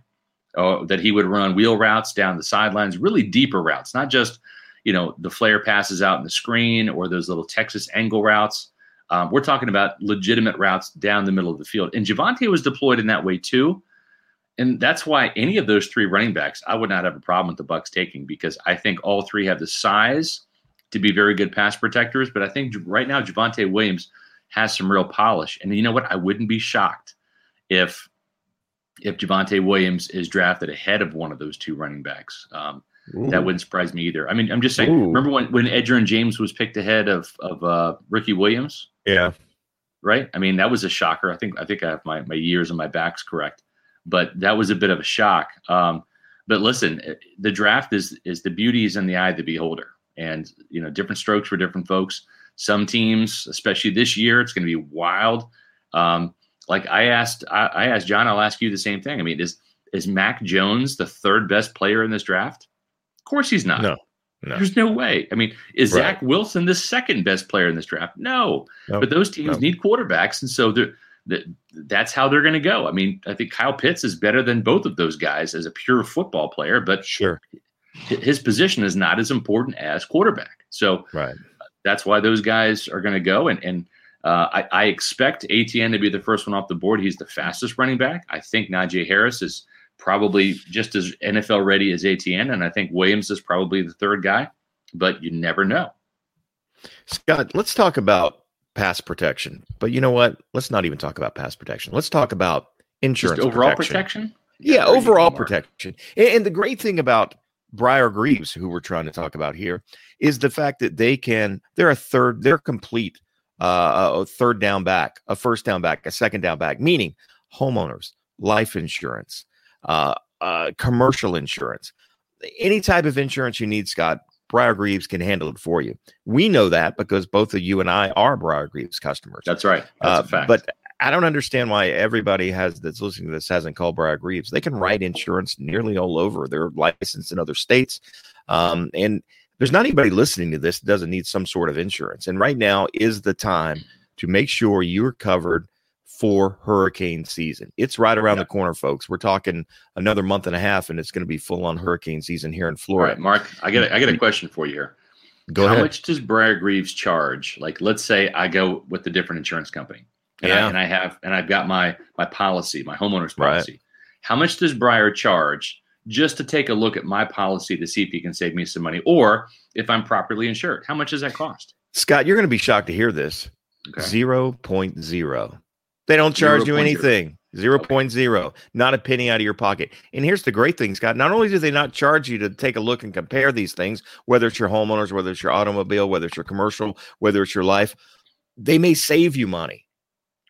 uh, that he would run wheel routes down the sidelines, really deeper routes, not just you know the flare passes out in the screen or those little Texas angle routes. Um, we're talking about legitimate routes down the middle of the field. And Javonte was deployed in that way too. and that's why any of those three running backs, I would not have a problem with the Bucks taking because I think all three have the size to be very good pass protectors. But I think right now Javonte Williams has some real polish, and you know what? I wouldn't be shocked if if Javonte Williams is drafted ahead of one of those two running backs. Um, that wouldn't surprise me either. I mean, I'm just saying. Ooh. Remember when when Edgerrin James was picked ahead of of uh, Ricky Williams? Yeah. Right. I mean, that was a shocker. I think I think I have my my years and my backs correct, but that was a bit of a shock. Um, but listen, eh, the draft is is the beauty is in the eye of the beholder, and you know, different strokes for different folks. Some teams, especially this year, it's going to be wild. Um, like I asked, I, I asked John. I'll ask you the same thing. I mean, is is Mac Jones the third best player in this draft? Of course he's not. No. No. There's no way. I mean, is right. Zach Wilson the second best player in this draft? No. Nope. But those teams nope. need quarterbacks, and so they're, they're, that's how they're going to go. I mean, I think Kyle Pitts is better than both of those guys as a pure football player, but sure, his position is not as important as quarterback. So right. that's why those guys are going to go. And and uh, I, I, expect Etienne to be the first one off the board. He's the fastest running back. I think Najee Harris is probably just as NFL ready as Etienne. and I think Williams is probably the third guy, but you never know. Scott, let's talk about pass protection. But you know what? Let's not even talk about pass protection. Let's talk about insurance just overall protection. protection? Yeah, overall protection. And the great thing about Briar Greaves, who we're trying to talk about here, is the fact that they can, they're a third, they're complete, uh, a third down back, a first down back, a second down back, meaning homeowners, life insurance, uh, uh, commercial insurance, any type of insurance you need, Scott, Briar Greaves can handle it for you. We know that because both of you and I are Briar Greaves customers. That's right. That's uh, a fact. But I don't understand why everybody has that's listening to this hasn't called Briar Greaves. They can write insurance nearly all over. They're licensed in other states. Um, and there's not anybody listening to this that doesn't need some sort of insurance. And right now is the time to make sure you're covered for hurricane season. It's right around yeah. the corner, folks. We're talking another month and a half, and it's going to be full on hurricane season here in Florida. Mark, I get a, I get a question for you here. Go How ahead. much does Briar Greaves charge? Like, let's say I go with a different insurance company, and, yeah. I, and I have and I've got my my policy, my homeowner's policy. Right. How much does Briar charge just to take a look at my policy to see if he can save me some money, or if I'm properly insured? How much does that cost? Scott, you're going to be shocked to hear this. Zero point zero. They don't charge 0. you anything. 0. Okay. 0.0, not a penny out of your pocket. And here's the great thing, Scott. Not only do they not charge you to take a look and compare these things, whether it's your homeowners, whether it's your automobile, whether it's your commercial, whether it's your life, they may save you money.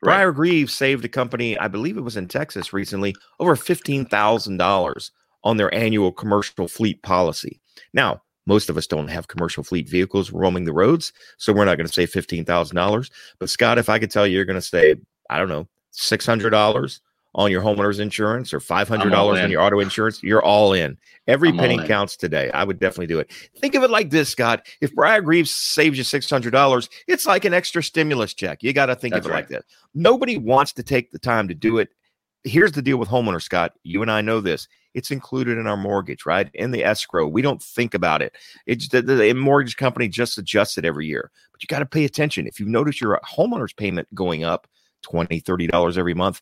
Right. Greaves saved a company, I believe it was in Texas recently, over $15,000 on their annual commercial fleet policy. Now, most of us don't have commercial fleet vehicles roaming the roads, so we're not going to save $15,000. But Scott, if I could tell you you're going to save I don't know, six hundred dollars on your homeowner's insurance or five hundred dollars on your auto insurance, you're all in. Every I'm penny counts today. I would definitely do it. Think of it like this, Scott. If Briar Greaves saves you six hundred dollars, it's like an extra stimulus check. You got to think That's of it right. like that. Nobody wants to take the time to do it. Here's the deal with homeowners, Scott. You and I know this. It's included in our mortgage, right? In the escrow. We don't think about it. It's the, the mortgage company just adjusts it every year. But you got to pay attention. If you notice your homeowner's payment going up, 20 $30 every month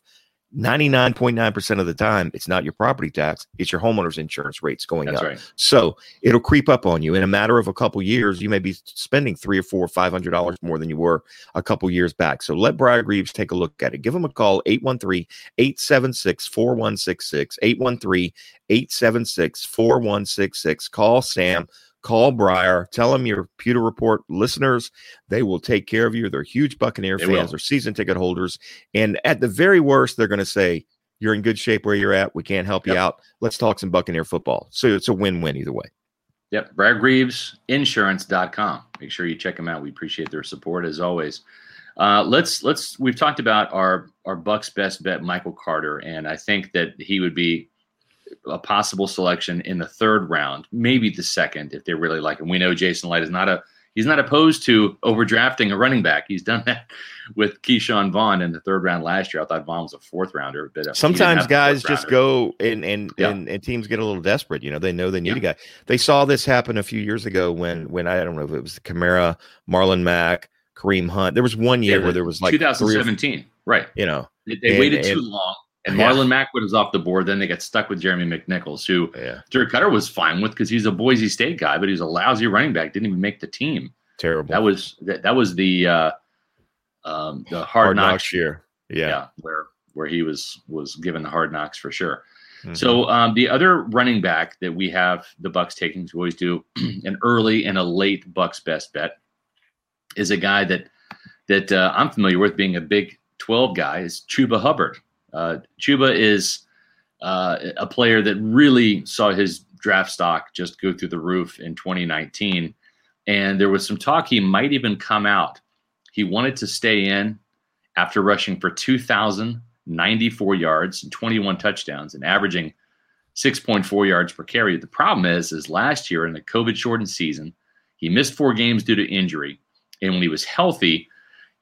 99.9% of the time it's not your property tax it's your homeowner's insurance rates going That's up. right. so it'll creep up on you. In a matter of a couple years you may be spending three or four five hundred dollars more than you were a couple years back. So let briar greaves take a look at it. Give him a call 813-876-4166 813-876-4166 call sam Call Briar. Tell them your Pewter Report listeners. They will take care of you. They're huge Buccaneer they fans. Will. They're season ticket holders. And at the very worst, they're going to say, You're in good shape where you're at. We can't help yep. you out. Let's talk some Buccaneer football. So it's a win win either way. Yep. Briar Greaves Insurance.com. Make sure you check them out. We appreciate their support as always. Uh, let's let's we've talked about our our Bucks best bet, Michael Carter, and I think that he would be a possible selection in the third round, maybe the second if they really like him. We know Jason Licht is not a he's not opposed to overdrafting a running back. He's done that with Ke'Shawn Vaughn in the third round last year. I thought Vaughn was a fourth rounder, but uh, sometimes guys just go and and, yeah. and, and teams get a little desperate. You know, they know they need yeah. a guy. They saw this happen a few years ago when when I don't know if it was Kamara, Marlon Mack, Kareem Hunt. There was one year yeah, where there was like 2017, right? You know, they, they and, waited too long And Yeah. Marlon Mack was off the board. Then they get stuck with Jeremy McNichols, who Yeah, Dirk Koetter was fine with because he's a Boise State guy, but he's a lousy running back. Didn't even make the team. terrible. That was that, that was the uh, um, the hard, hard knocks, knocks year. Yeah. where where he was was given the hard knocks for sure. Mhm. So um, the other running back that we have the Bucks taking to always do an early and a late Bucks best bet is a guy that that uh, I'm familiar with being a Big 12 guy is Chuba Hubbard. Uh, Chuba is uh, a player that really saw his draft stock just go through the roof in 2019, and there was some talk he might even come out. He wanted to stay in after rushing for 2,094 yards and 21 touchdowns and averaging 6.4 yards per carry. The problem is, is last year in the COVID shortened season, he missed four games due to injury. And when he was healthy,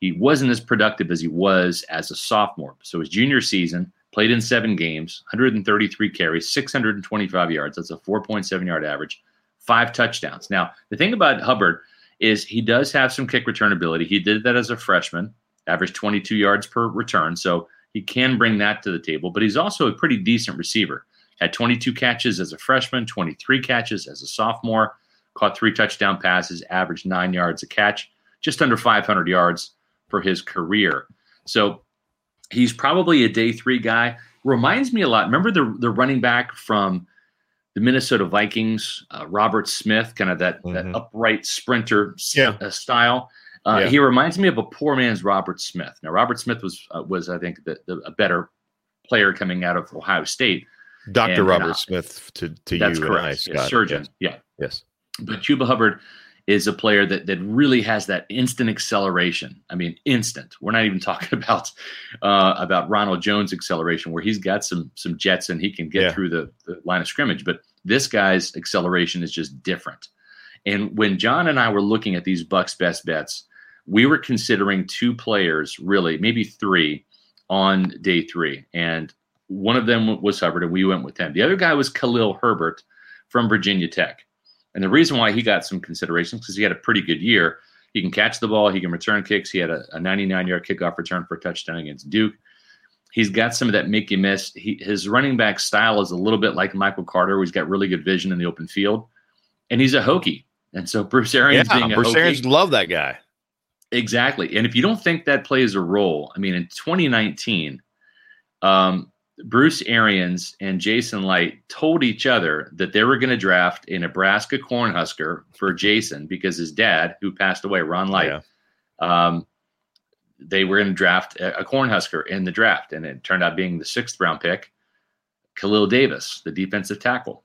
he wasn't as productive as he was as a sophomore. So his junior season, played in seven games, 133 carries, 625 yards. That's a 4.7 yard average, five touchdowns. Now, the thing about Hubbard is he does have some kick return ability. He did that as a freshman, averaged 22 yards per return. So he can bring that to the table, but he's also a pretty decent receiver. Had 22 catches as a freshman, 23 catches as a sophomore, caught three touchdown passes, averaged nine yards a catch, just under 500 yards for his career. So he's probably a day three guy. Reminds me a lot. Remember the the running back from the Minnesota Vikings, uh, Robert Smith, kind of that that Mhm. upright sprinter Yeah. uh, style. Uh, Yeah. He reminds me of a poor man's Robert Smith. Now, Robert Smith was uh, was I think the, the, a better player coming out of Ohio State. Dr. Robert and, uh, Smith to, to That's you correct. and I, Yes, Scott. surgeon. Yes. Yeah. yes. But Chuba Hubbard is a player that that really has that instant acceleration. I mean, instant. We're not even talking about uh, about Ronald Jones acceleration, where he's got some some jets and he can get Yeah. through the, the line of scrimmage. But this guy's acceleration is just different. And when John and I were looking at these Bucks best bets, we were considering two players, really, maybe three, on day three, and one of them was Hubbard, and we went with him. The other guy was Khalil Herbert from Virginia Tech. And the reason why he got some considerations because he had a pretty good year. He can catch the ball, he can return kicks. He had a, a 99 yard kickoff return for a touchdown against Duke. He's got some of that make you miss. He, his running back style is a little bit like Michael Carter, where he's got really good vision in the open field. And he's a Hokie. And so Bruce Arians being Yeah, a Bruce Hokie, Arians love that guy. Exactly. And if you don't think that plays a role, I mean, in 2019, um, Bruce Arians and Jason Licht told each other that they were going to draft a Nebraska Cornhusker for Jason because his dad, who passed away, Ron Licht, Yeah. um, they were going to draft a, a Cornhusker in the draft. And it turned out being the sixth round pick, Khalil Davis, the defensive tackle.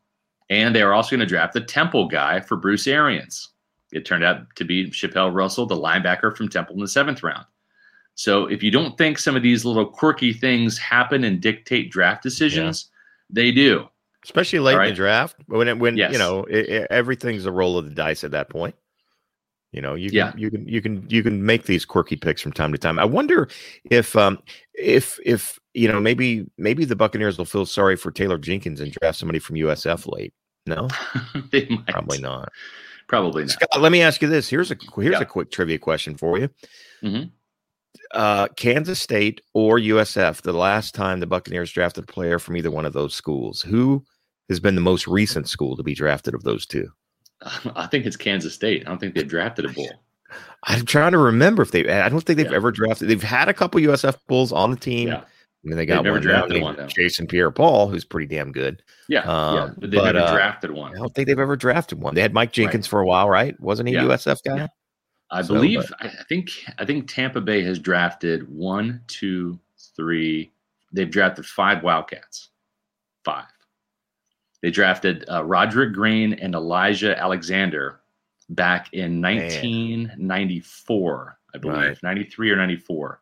And they were also going to draft the Temple guy for Bruce Arians. It turned out to be Chapelle Russell, the linebacker from Temple in the seventh round. So if you don't think some of these little quirky things happen and dictate draft decisions, they do. Especially late All in the right. draft when it, when Yes. you know it, it- everything's a roll of the dice at that point. You know, you can, Yeah. you can you can you can make these quirky picks from time to time. I wonder if um if if you know maybe maybe the Buccaneers will feel sorry for Taylor Jenkins and draft somebody from USF late. No, they might. probably not. Probably not. Scott, let me ask you this. Here's a here's Yeah. a quick trivia question for you. Mhm. Uh, Kansas State or USF, the last time the Buccaneers drafted a player from either one of those schools, who has been the most recent school to be drafted of those two? I think it's Kansas State. I don't think they've drafted a bull. I'm trying to remember if they. I don't think they've Yeah. ever drafted. They've had a couple USF bulls on the team. Yeah. I mean, they got one drafted one, though. Jason Pierre-Paul, who's pretty damn good. Yeah, yeah, Um, but they never uh, drafted one. I don't think they've ever drafted one. They had Mike Jenkins for a while, right? Wasn't he Yeah. USF guy? I So, believe. I I think. I think Tampa Bay has drafted one, two, three. They've drafted five Wildcats. Five. They drafted uh, Roderick Green and Elijah Alexander back in 1994, I believe, Right. 93 or 94.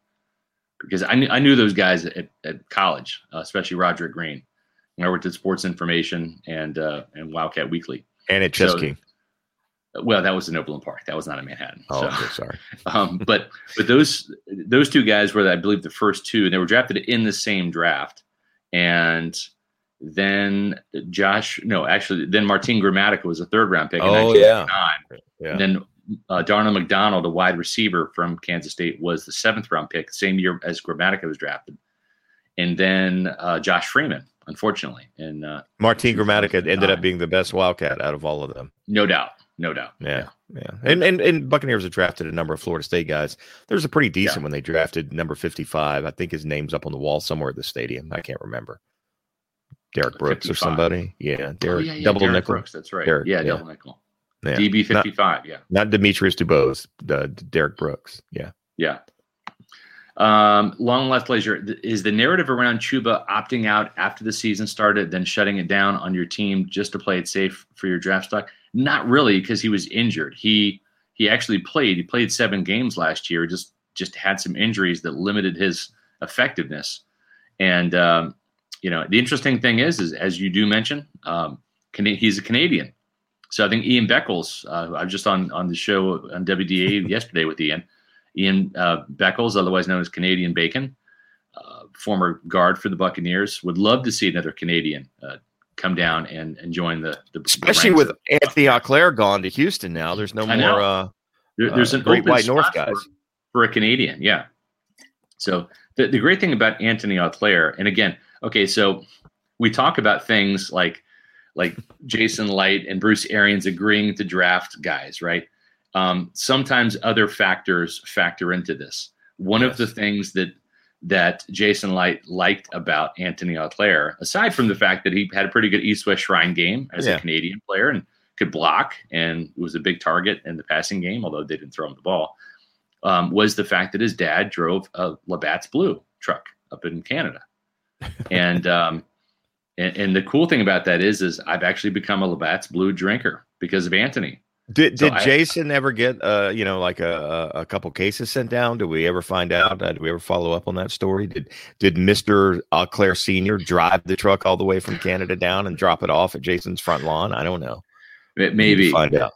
Because I knew, I knew those guys at, at college, uh, especially Roderick Green. When I worked at Sports Information and uh, and Wildcat Weekly. And at Chess So- King. Well, that was in Overland Park. That was not in Manhattan. Oh, So- okay, sorry. um, but but those those two guys were, I believe, the first two, and they were drafted in the same draft. And then Josh, no, actually, then Martin Gramatica was a third round pick. in Oh, yeah. Yeah. And then uh, Darnell McDonald, a wide receiver from Kansas State, was the seventh round pick, same year as Gramatica was drafted. and then uh, Josh Freeman, unfortunately. And uh, Martin Gramatica ended up being the best Wildcat out of all of them. No doubt. No doubt. Yeah. Yeah. And, and and Buccaneers have drafted a number of Florida State guys. There's a pretty decent Yeah. when they drafted number 55. I think his name's up on the wall somewhere at the stadium. I can't remember. Derrick Brooks or somebody. Yeah. Oh, Derrick yeah, yeah, double Derrick nickel. Brooks, that's right. Derrick, yeah, yeah. double nickel. Yeah. DB Not- 55. yeah. Not Demetrius Dubose, the Derrick Brooks. Yeah. Yeah. Um, long left leisure is the narrative around Chuba opting out after the season started, then shutting it down on your team just to play it safe for your draft stock. Not really, because he was injured. He he actually played. He played seven games last year. Just just had some injuries that limited his effectiveness. And um, you know, the interesting thing is, is as you do mention, um, he's a Canadian. So I think Ian Beckles, uh, I was just on on the show on WDAE yesterday with Ian. Ian uh, Beckles, otherwise known as Canadian Bacon, uh, former guard for the Buccaneers, would love to see another Canadian uh, come down and, and join the, the the Especially ranks with Anthony Auclair gone to Houston now. There's no more uh There- there's uh, an Great White North spot for- guys. for a Canadian. Yeah. So the, the great thing about Anthony Auclair, and again, okay, so we talk about things like like Jason Licht and Bruce Arians agreeing to draft guys, right? Um, sometimes other factors factor into this. One of the things that that Jason Licht liked about Anthony Auclair, aside from the fact that he had a pretty good East West Shrine game as Yeah. a Canadian player and could block and was a big target in the passing game, although they didn't throw him the ball, um, was the fact that his dad drove a Labatt's Blue truck up in Canada. and, um, and and the cool thing about that is, is I've actually become a Labatt's Blue drinker because of Anthony. Did So did I- Jason ever get uh you know like a a couple cases sent down? Did we ever find out? Uh, did we ever follow up on that story? Did did Mister Claire Senior drive the truck all the way from Canada down and drop it off at Jason's front lawn? I don't know. It We need to maybe find out.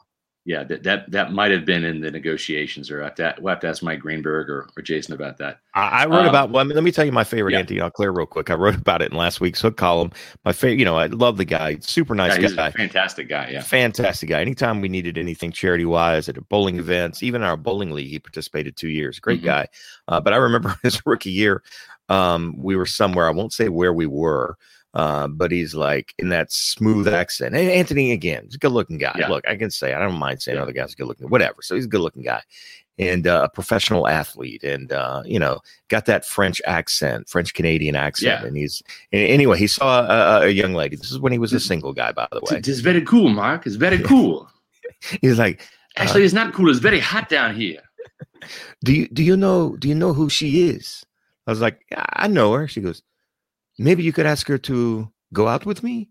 Yeah, that that, that might have been in the negotiations, or I have to, we'll have to ask Mike Greenberg or, or Jason about that. I, I wrote Um, about. Well, let me tell you my favorite yeah. Anthony Auclair real quick. I wrote about it in last week's hook column. My favorite, you know, I love the guy. Super nice Yeah, he's guy. a fantastic guy. Yeah, Fantastic guy. Anytime we needed anything charity wise at bowling events, even our bowling league, he participated two years. Great Mhm. guy. Uh, but I remember his rookie year, um, we were somewhere. I won't say where we were, uh, but he's like in that smooth accent. Hey, Anthony again, he's a good looking guy. Yeah. Look, I can say I don't mind saying Yeah. other guys good looking, whatever. So he's a good looking guy. And uh, a professional athlete, and uh, you know, got that French accent, French Canadian accent. Yeah. And he's and anyway, he saw a, a young lady. This is when he was a single guy, by the way. it's, very cool, Mark. It's very cool. He's like, Actually, it's not cool. It's very hot down here. do you do you know do you know who she is? I was like, "Yeah, I know her. She goes, maybe you could ask her to go out with me.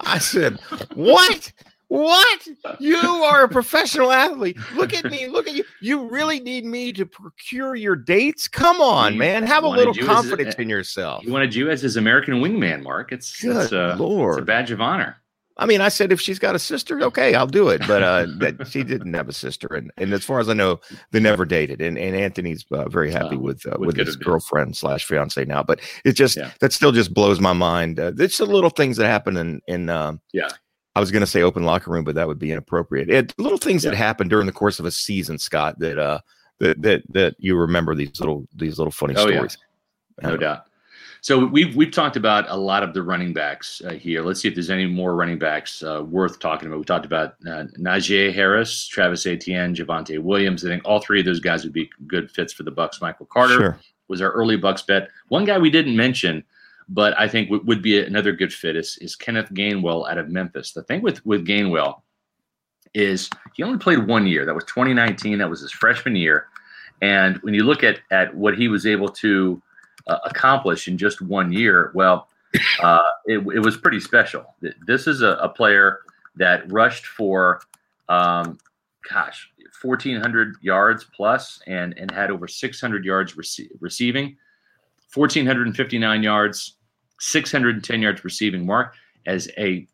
I said, what? What? You are a professional athlete. Look at me. Look at you. You really need me to procure your dates? Come on, He man. Have a little you as a- confidence in yourself. He wanted you as his American wingman, Mark. It's Good it's, uh, it's a badge of honor. I mean, I said if she's got a sister, okay, I'll do it. But uh, that she didn't have a sister, and, and as far as I know, they never dated. And and Anthony's uh, very happy Oh, with uh, with his girlfriend slash fiance now. But it just Yeah. that still just blows my mind. Uh, it's the little things that happen in in. Um, Yeah. I was going to say open locker room, but that would be inappropriate. It, little things that happen during the course of a season, Scott. That uh that that that you remember these little these little funny Oh, yeah. stories. no doubt. So we've we've talked about a lot of the running backs uh, here. Let's see if there's any more running backs uh, worth talking about. We talked about uh, Najee Harris, Travis Etienne, Javonte Williams. I think all three of those guys would be good fits for the Bucks. Michael Carter Sure. was our early Bucks bet. One guy we didn't mention, but I think w- would be another good fit is, is Kenneth Gainwell out of Memphis. The thing with with Gainwell is he only played one year. That was 2019. That was his freshman year. And when you look at at what he was able to uh, accomplish in just one year, well, uh, it, it was pretty special. This is a, a player that rushed for, um, gosh, 1,400 yards plus and and had over 600 yards rece- receiving, 1,459 yards, 610 yards receiving. Mark as a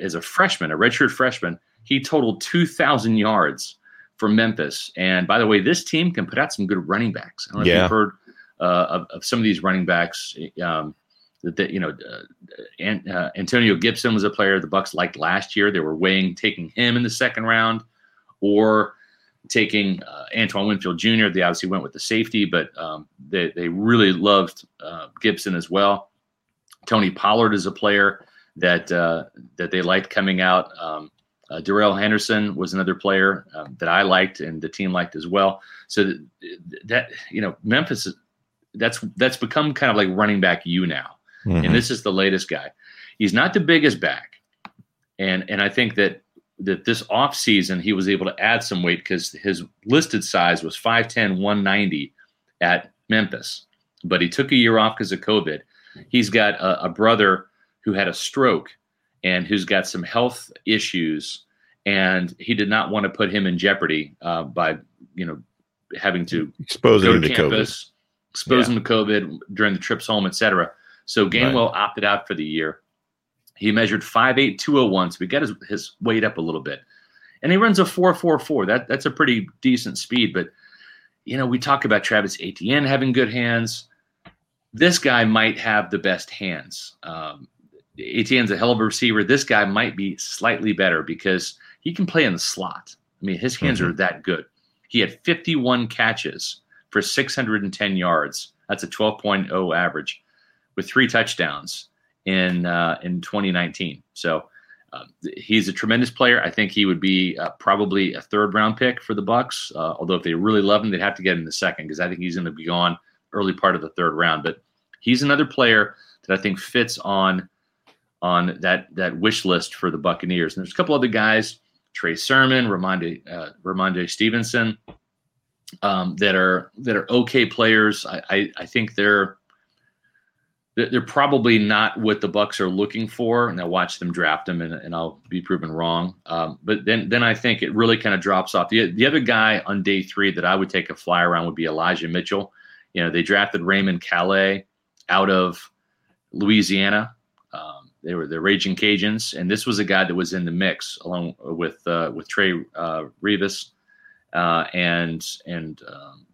as a freshman, a redshirt freshman, he totaled 2,000 yards for Memphis. And by the way, this team can put out some good running backs. I don't know if Yeah. you've heard uh, of, of some of these running backs. Um, that, that you know, uh, uh, Antonio Gibson was a player the Bucks liked last year. They were weighing taking him in the second round, or taking uh, Antoine Winfield Jr. They obviously went with the safety, but um, they, they really loved uh, Gibson as well. Tony Pollard is a player that uh, that they liked coming out. Um, uh, Darrell Henderson was another player um, that I liked and the team liked as well. So that you know Memphis that's that's become kind of like running back you now, mm-hmm. and this is the latest guy. He's not the biggest back, and and I think that that this off season he was able to add some weight because his listed size was 5'10", 190 at Memphis, but he took a year off because of COVID. He's got a, a brother who had a stroke and who's got some health issues, and he did not want to put him in jeopardy uh, by you know having to expose him to, to campus, COVID. Expose yeah. him to COVID during the trips home, etc. So Gainwell right. opted out for the year. He measured 5'8", 201, so we got his, his weight up a little bit. And he runs a 4.44. That that's a pretty decent speed. But you know, we talk about Travis Etienne having good hands. This guy might have the best hands. Um, Etienne's a hell of a receiver. This guy might be slightly better because he can play in the slot. I mean, his hands mm-hmm. are that good. He had 51 catches for 610 yards. That's a 12.0 average with three touchdowns in uh, in 2019. So uh, he's a tremendous player. I think he would be uh, probably a third round pick for the Bucks. Uh, although if they really love him, they'd have to get him in the second because I think he's going to be gone early part of the third round. But he's another player that I think fits on on that that wish list for the Buccaneers. And there's a couple other guys, Trey Sermon, Rhamondre uh, Rhamondre Stevenson, um, that are that are okay players. I, I, I think they're they're probably not what the Bucks are looking for, and I'll watch them draft them, and, and I'll be proven wrong. Um, but then, then I think it really kind of drops off. The the other guy on day three that I would take a flyer on would be Elijah Mitchell. You know, they drafted Raymond Calais out of Louisiana. Um, they were the Raging Cajuns, and this was a guy that was in the mix along with uh, with Trey uh, Ragas uh, and and um,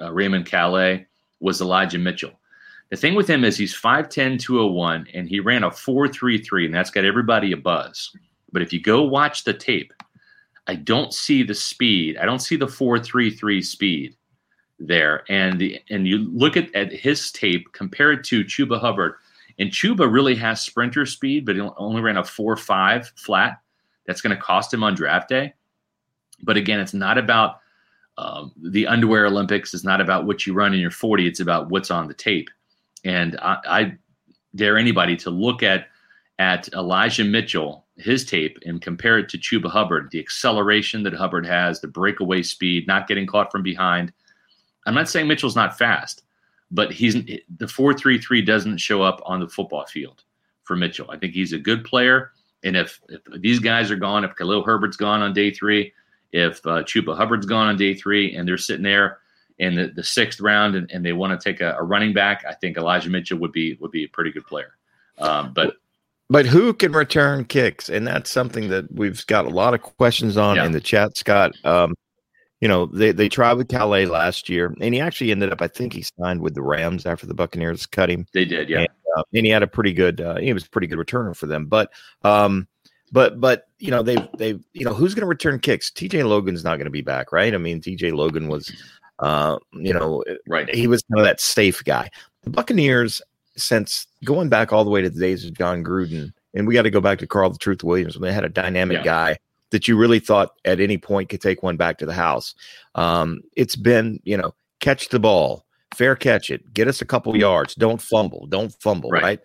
uh, Raymond Calais was Elijah Mitchell the thing with him is he's 5'10, 201, and he ran a 4.33, and that's got everybody a buzz. But if you go watch the tape, I don't see the speed. I don't see the 4.33 speed there. And the and you look at, at his tape compared to Chuba Hubbard, and Chuba really has sprinter speed, but he only ran a 4.5 flat. That's going to cost him on draft day. But again, it's not about um, the underwear Olympics. It's not about what you run in your 40. It's about what's on the tape. And I, I dare anybody to look at at Elijah Mitchell, his tape, and compare it to Chuba Hubbard, the acceleration that Hubbard has, the breakaway speed, not getting caught from behind. I'm not saying Mitchell's not fast, but he's the 4-3-3 doesn't show up on the football field for Mitchell. I think he's a good player. And if, if these guys are gone, if Khalil Herbert's gone on day three, if uh, Chuba Hubbard's gone on day three, and they're sitting there in the, the sixth round and, and they want to take a, a, running back, I think Elijah Mitchell would be would be a pretty good player. Um, but but who can return kicks? And that's something that we've got a lot of questions on yeah. in the chat, Scott. Um, you know, they, they tried with Calais last year, and he actually ended up, I think he signed with the Rams after the Buccaneers cut him. They did, yeah. And, uh, and he had a pretty good, uh, he was a pretty good returner for them. But, um, but, but, you know, they, they, you know, who's going to return kicks? TJ Logan's not going to be back, right? I mean, TJ Logan was uh, you know, right. He was kind of that safe guy. The Buccaneers, since going back all the way to the days of Jon Gruden, and we got to go back to Carl the Truth Williams when they had a dynamic yeah. guy that you really thought at any point could take one back to the house. Um, it's been, you know, catch the ball, fair catch it, get us a couple yards, don't fumble, don't fumble, right? right?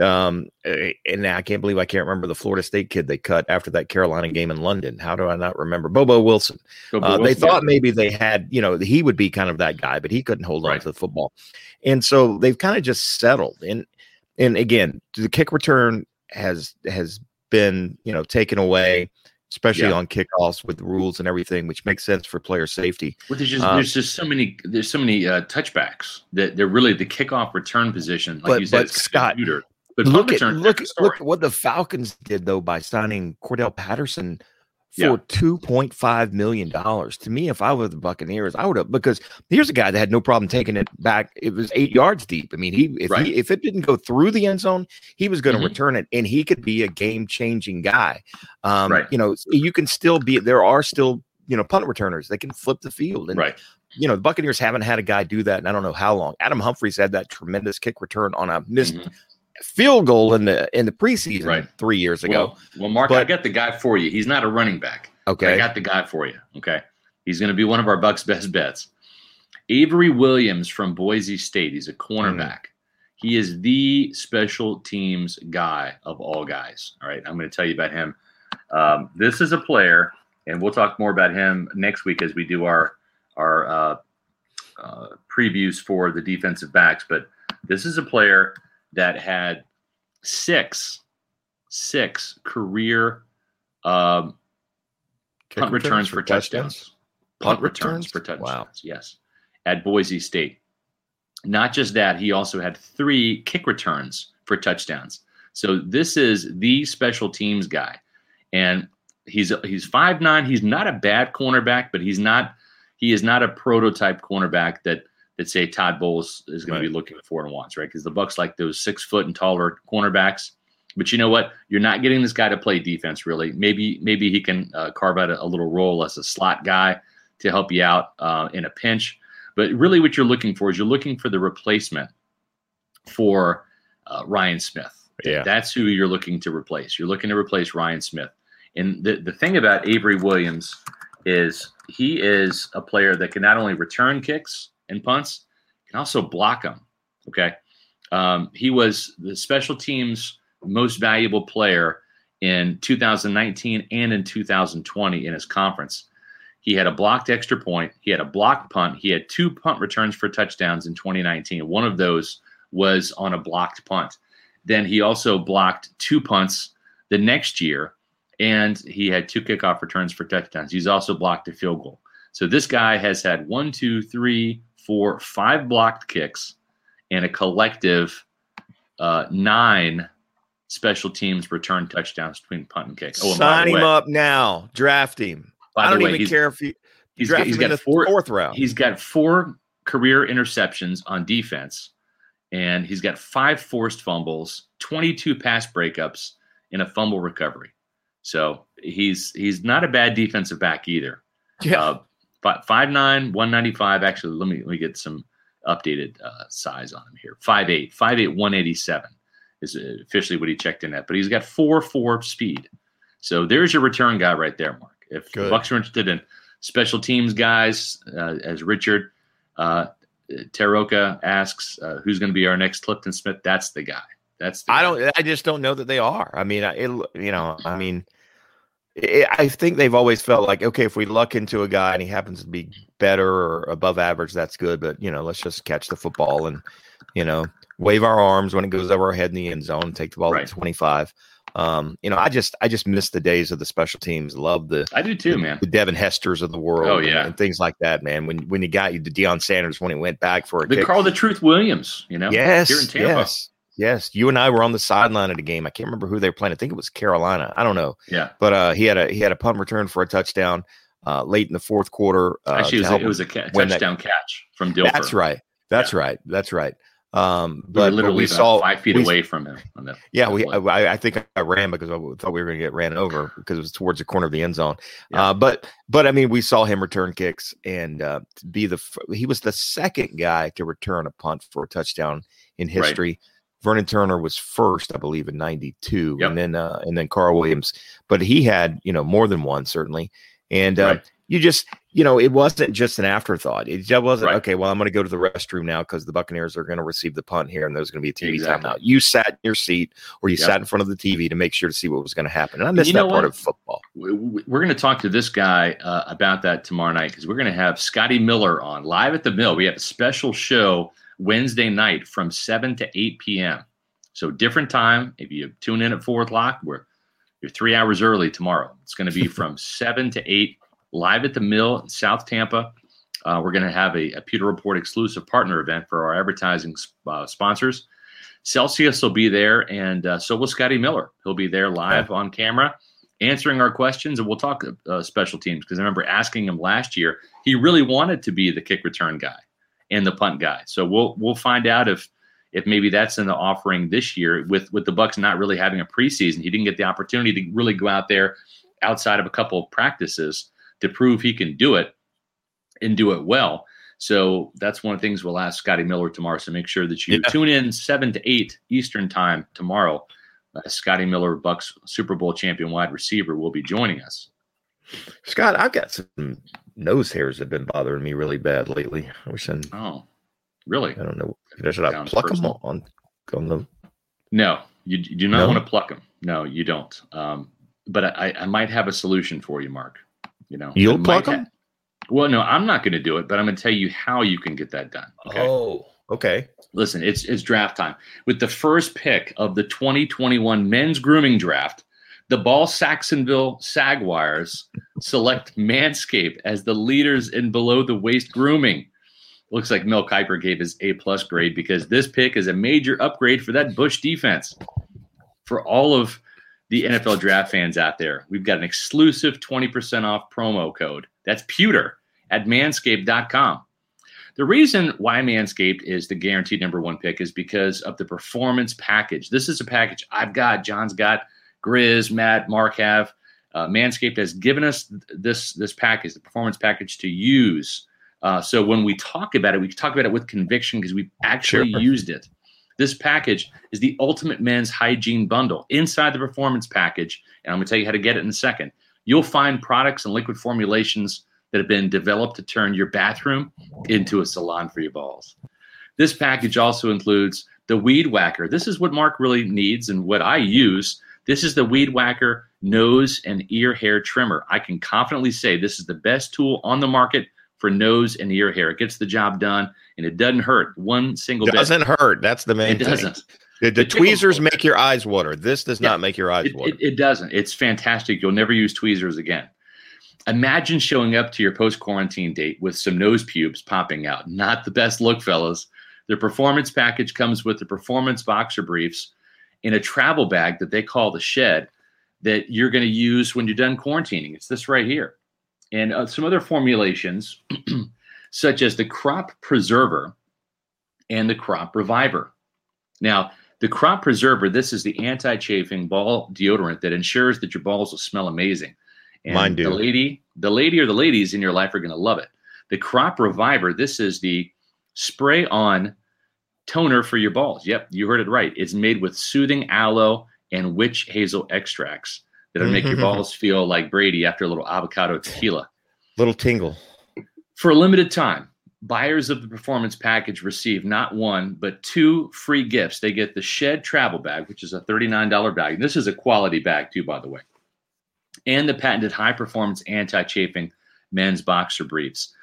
Um, eh, and I can't believe I can't remember the Florida State kid they cut after that Carolina game in London. How do I not remember Bobo Wilson? Bobo uh, Wilson they thought yeah. maybe they had, you know, he would be kind of that guy, but he couldn't hold right. on to the football, and so they've kind of just settled. And and again, the kick return has has been you know taken away especially yeah. on kickoffs with rules and everything, which makes sense for player safety. Well, there's just um, there's just so many there's so many uh, touchbacks that they're really the kickoff return position. Like but, you said, but Scott, but look at look look at what the Falcons did though by signing Cordarrelle Patterson for yeah. two point five million dollars. To me, if I were the Buccaneers, I would have because here's a guy that had no problem taking it back. It was eight yards deep. I mean, he if right. he if it didn't go through the end zone, he was going to mm-hmm. return it, and he could be a game changing guy. Um, right. You know, you can still be. There are still you know punt returners. They can flip the field, and right. you know the Buccaneers haven't had a guy do that, and I don't know how long. Adam Humphries had that tremendous kick return on a missed Mhm. Field goal in the in the preseason Right. three years ago. Well, well, Mark, I got the guy for you. He's not a running back. Okay, I got the guy for you. Okay. He's going to be one of our Bucks' best bets. Avery Williams from Boise State. He's a cornerback. He is the special teams guy of all guys. All right. I'm going to tell you about him. Um, this is a player, and we'll talk more about him next week as we do our our uh, uh, previews for the defensive backs. But this is a player that had six six career um, punt returns for touchdowns. Punt, Punt returns returns? for touchdowns. Wow. Yes, at Boise State. Not just that, he also had three kick returns for touchdowns. So this is the special teams guy, and he's he's five nine. He's not a bad cornerback, but he's not he is not a prototype cornerback that that say Todd Bowles is going Right. to be looking for and wants, right? Because the Bucks like those six foot and taller cornerbacks. But you know what? You're not getting this guy to play defense really. Maybe maybe he can uh, carve out a, a little role as a slot guy to help you out uh, in a pinch. But really, what you're looking for is you're looking for the replacement for uh, Ryan Smith. Yeah. That's who you're looking to replace. You're looking to replace Ryan Smith. And the, the thing about Avery Williams is he is a player that can not only return kicks and punts, can also block them. Okay. Um, he was the special teams most valuable player in 2019 and in 2020 in his conference. He had a blocked extra point. He had a blocked punt. He had two punt returns for touchdowns in 2019. One of those was on a blocked punt. Then he also blocked two punts the next year, and he had two kickoff returns for touchdowns. He's also blocked a field goal. So this guy has had one, two, three, four, five blocked kicks and a collective uh, nine special teams return touchdowns between punt and kick. Oh, Sign him up now. Draft him. by I don't way, even care if you He's, draft got, he's him in the four. fourth round. He's got four career interceptions on defense, and he's got five forced fumbles, 22 pass breakups, and a fumble recovery. So he's he's not a bad defensive back either. yeah. Uh, fi- 5'9", 195. Actually, let me let me get some updated uh, size on him here. 5'8", 5'8", 187 is officially what he checked in at. But he's got four four speed. So there's your return guy right there, Mark. If Good. Bucks are interested in special teams guys, uh, as Richard uh, Taroka asks, uh, who's going to be our next Clifton Smith? That's the guy. That's the I guy. don't. I just don't know that they are. I mean, it, you know, I mean, it, I think they've always felt like okay, if we luck into a guy and he happens to be better or above average, that's good. But you know, let's just catch the football and you know wave our arms when it goes over our head in the end zone, take the ball Right. at twenty five. Um, you know, I just I just miss the days of the special teams. Love the I do too, the, man. the Devin Hesters of the world. Oh, and- yeah. and, things like that, man. When when you got you the Deion Sanders when he went back for a The kick. Carl the Truth Williams, you know, Yes, here in Tampa. yes, yes. You and I were on the sideline of the game. I can't remember who they were playing. I think it was Carolina. I don't know, Yeah. but uh, he had a he had a punt return for a touchdown uh, late in the fourth quarter. Uh, Actually, it was, a, it was a ca- win that- touchdown catch from Dilfer. That's right. That's right. That's right. Um, We but, but literally we saw five feet we- away from him. on that- Yeah, that we. I, I think I ran because I thought we were going to get ran over because it was towards the corner of the end zone. Yeah. Uh, but but I mean, we saw him return kicks and uh, be the he was the second guy to return a punt for a touchdown in Right. Vernon Turner was first, I believe, in '92, Yep. and then uh, and then Carl Williams. But he had you know more than one certainly, and uh, Right. you just you know it wasn't just an afterthought. It just wasn't Right. okay. Well, I'm going to go to the restroom now because the Buccaneers are going to receive the punt here, and there's going to be a TV Exactly. timeout. You sat in your seat or you Yep. sat in front of the TV to make sure to see what was going to happen, and I missed you that know part what? of football. We- we- We're going to talk to this guy uh, about that tomorrow night because we're going to have Scotty Miller on live at the mill. We have a special show Wednesday night from 7 to 8 p.m. So different time. If you tune in at 4 o'clock, we're you're three hours early tomorrow. It's going to be from 7 to 8 live at the mill in South Tampa. Uh, we're going to have a, a Pewter Report exclusive partner event for our advertising uh, sponsors. Celsius will be there, and uh, so will Scotty Miller. He'll be there live on camera answering our questions, and we'll talk uh, special teams because I remember asking him last year. He really wanted to be the kick return guy and the punt guy. So we'll we'll find out if if maybe that's in the offering this year with with the Bucks not really having a preseason. He didn't get the opportunity to really go out there outside of a couple of practices to prove he can do it and do it well. So that's one of the things we'll ask Scotty Miller tomorrow. So make sure that you Yeah. tune in seven to eight Eastern time tomorrow. Uh, Scotty Miller, Bucks Super Bowl champion wide receiver, will be joining us. Scott, I've got some nose hairs have been bothering me really bad lately. I wish I, Oh, really? I don't know. Should I Sounds pluck them on on the? No, you, you do not No? want to pluck them. No, you don't. Um, but I, I might have a solution for you, Mark. You know, You'll pluck ha- Well, no, I'm not going to do it, but I'm going to tell you how you can get that done. Okay. Oh, okay. Listen, it's it's draft time. With the first pick of the 2021 men's grooming draft, the Ball Saxonville Sagwires select Manscaped as the leaders in below the waist grooming. Looks like Mel Kiper gave his A plus grade because this pick is a major upgrade for that Bush defense. For all of the NFL draft fans out there, we've got an exclusive 20% off promo code. That's pewter at manscaped.com. The reason why Manscaped is the guaranteed number one pick is because of the performance package. This is a package I've got, John's got, Grizz, Matt, Mark have. Uh, Manscaped has given us this this package, the performance package, to use. Uh, so when we talk about it, we talk about it with conviction because we've actually Sure. used it. This package is the ultimate men's hygiene bundle. Inside the performance package, and I'm going to tell you how to get it in a second. You'll find products and liquid formulations that have been developed to turn your bathroom into a salon for your balls. This package also includes the Weed Whacker. This is what Mark really needs and what I use. This is the Weed Whacker nose and ear hair trimmer. I can confidently say this is the best tool on the market for nose and ear hair. It gets the job done and it doesn't hurt one single bit. It Doesn't hurt. That's the bit. main It thing. doesn't. The, the tweezers make your eyes water. This does Yeah. not make your eyes It, water. it, it doesn't. It's fantastic. You'll never use tweezers again. Imagine showing up to your post quarantine date with some nose pubes popping out. Not the best look, fellas. The performance package comes with the performance boxer briefs in a travel bag that they call the shed that you're going to use when you're done quarantining. It's this right here. And uh, some other formulations, such as the crop preserver and the crop reviver. Now, the crop preserver, this is the anti-chafing ball deodorant that ensures that your balls will smell amazing. And Mine do. The lady, the lady or the ladies in your life are going to love it. The crop reviver, this is the spray on toner for your balls. Yep, you heard it right. It's made with soothing aloe and witch hazel extracts that'll make your mm-hmm. balls feel like Brady after a little avocado tequila. Little tingle. For a limited time, buyers of the performance package receive not one, but two free gifts. They get the Shed travel bag, which is a $39 bag. This is a quality bag, too, by the way, and the patented high performance anti chafing men's boxer briefs.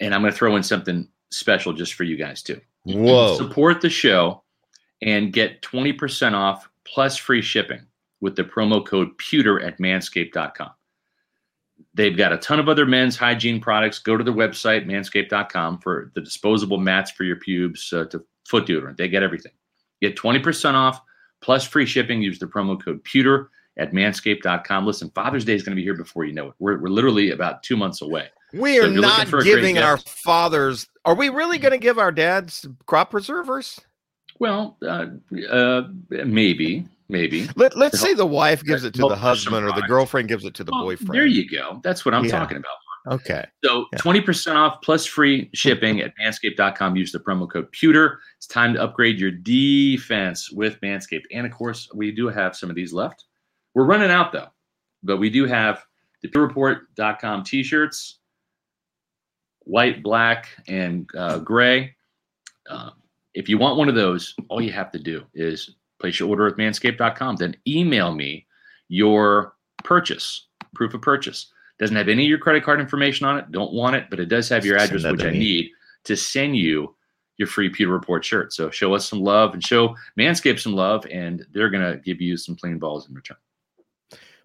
And I'm going to throw in something special just for you guys, too. Whoa. Support the show and get 20% off plus free shipping with the promo code pewter at manscaped.com. They've got a ton of other men's hygiene products. Go to their website, manscaped.com, for the disposable mats for your pubes uh, to foot deodorant. They get everything. Get 20% off plus free shipping. Use the promo code pewter at manscaped.com. Listen, Father's Day is going to be here before you know it. We're, we're literally about two months away. We are if not giving gift- our fathers. Are we really going to give our dads crop preservers? Well, uh, uh, maybe, maybe. Let, let's To say the wife gives it to the husband or the girlfriend gives it to the Well, boyfriend. There you go. That's what I'm Yeah. talking about. Okay. So Yeah. 20% off plus free shipping at manscaped.com. Use the promo code pewter. It's time to upgrade your defense with Manscaped. And of course, we do have some of these left. We're running out though, but we do have the PewterReport.com t shirts, white, black, and uh, gray. Um, if you want one of those, all you have to do is place your order at manscaped.com. Then email me your purchase, proof of purchase. Doesn't have any of your credit card information on it. Don't want it, but it does have your address, which I me. need to send you your free Pewter Report shirt. So show us some love and show Manscaped some love, and they're gonna give you some clean balls in return.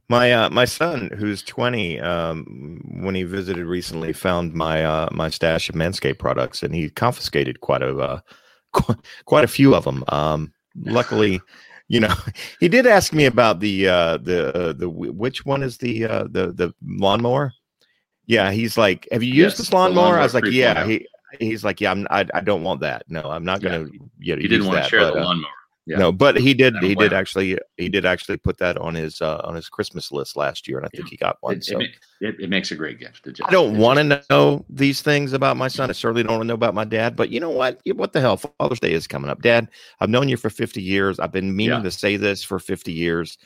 My uh, my son, who's twenty, um, when he visited recently, found my uh, my stash of Manscaped products, and he confiscated quite a uh, qu- quite a few of them. Um, luckily, you know, he did ask me about the uh, the uh, the which one is the uh, the the lawnmower. Yeah, he's like, "Have you used Yes, this lawnmower?" lawnmower I was like, "Yeah." He he's like, "Yeah, I'm, I I don't want that. No, I'm not gonna yeah, You didn't want to share but, the lawnmower. Yeah. No, but he did. He did actually. He did actually put that on his uh, on his Christmas list last year, and I think he got one. It, so it, it, it makes a great gift. I don't want to know these things about my son. I certainly don't want to know about my dad. But you know what? What the hell? Father's Day is coming up, Dad. I've known you for fifty years. I've been meaning Yeah. to say this for fifty years.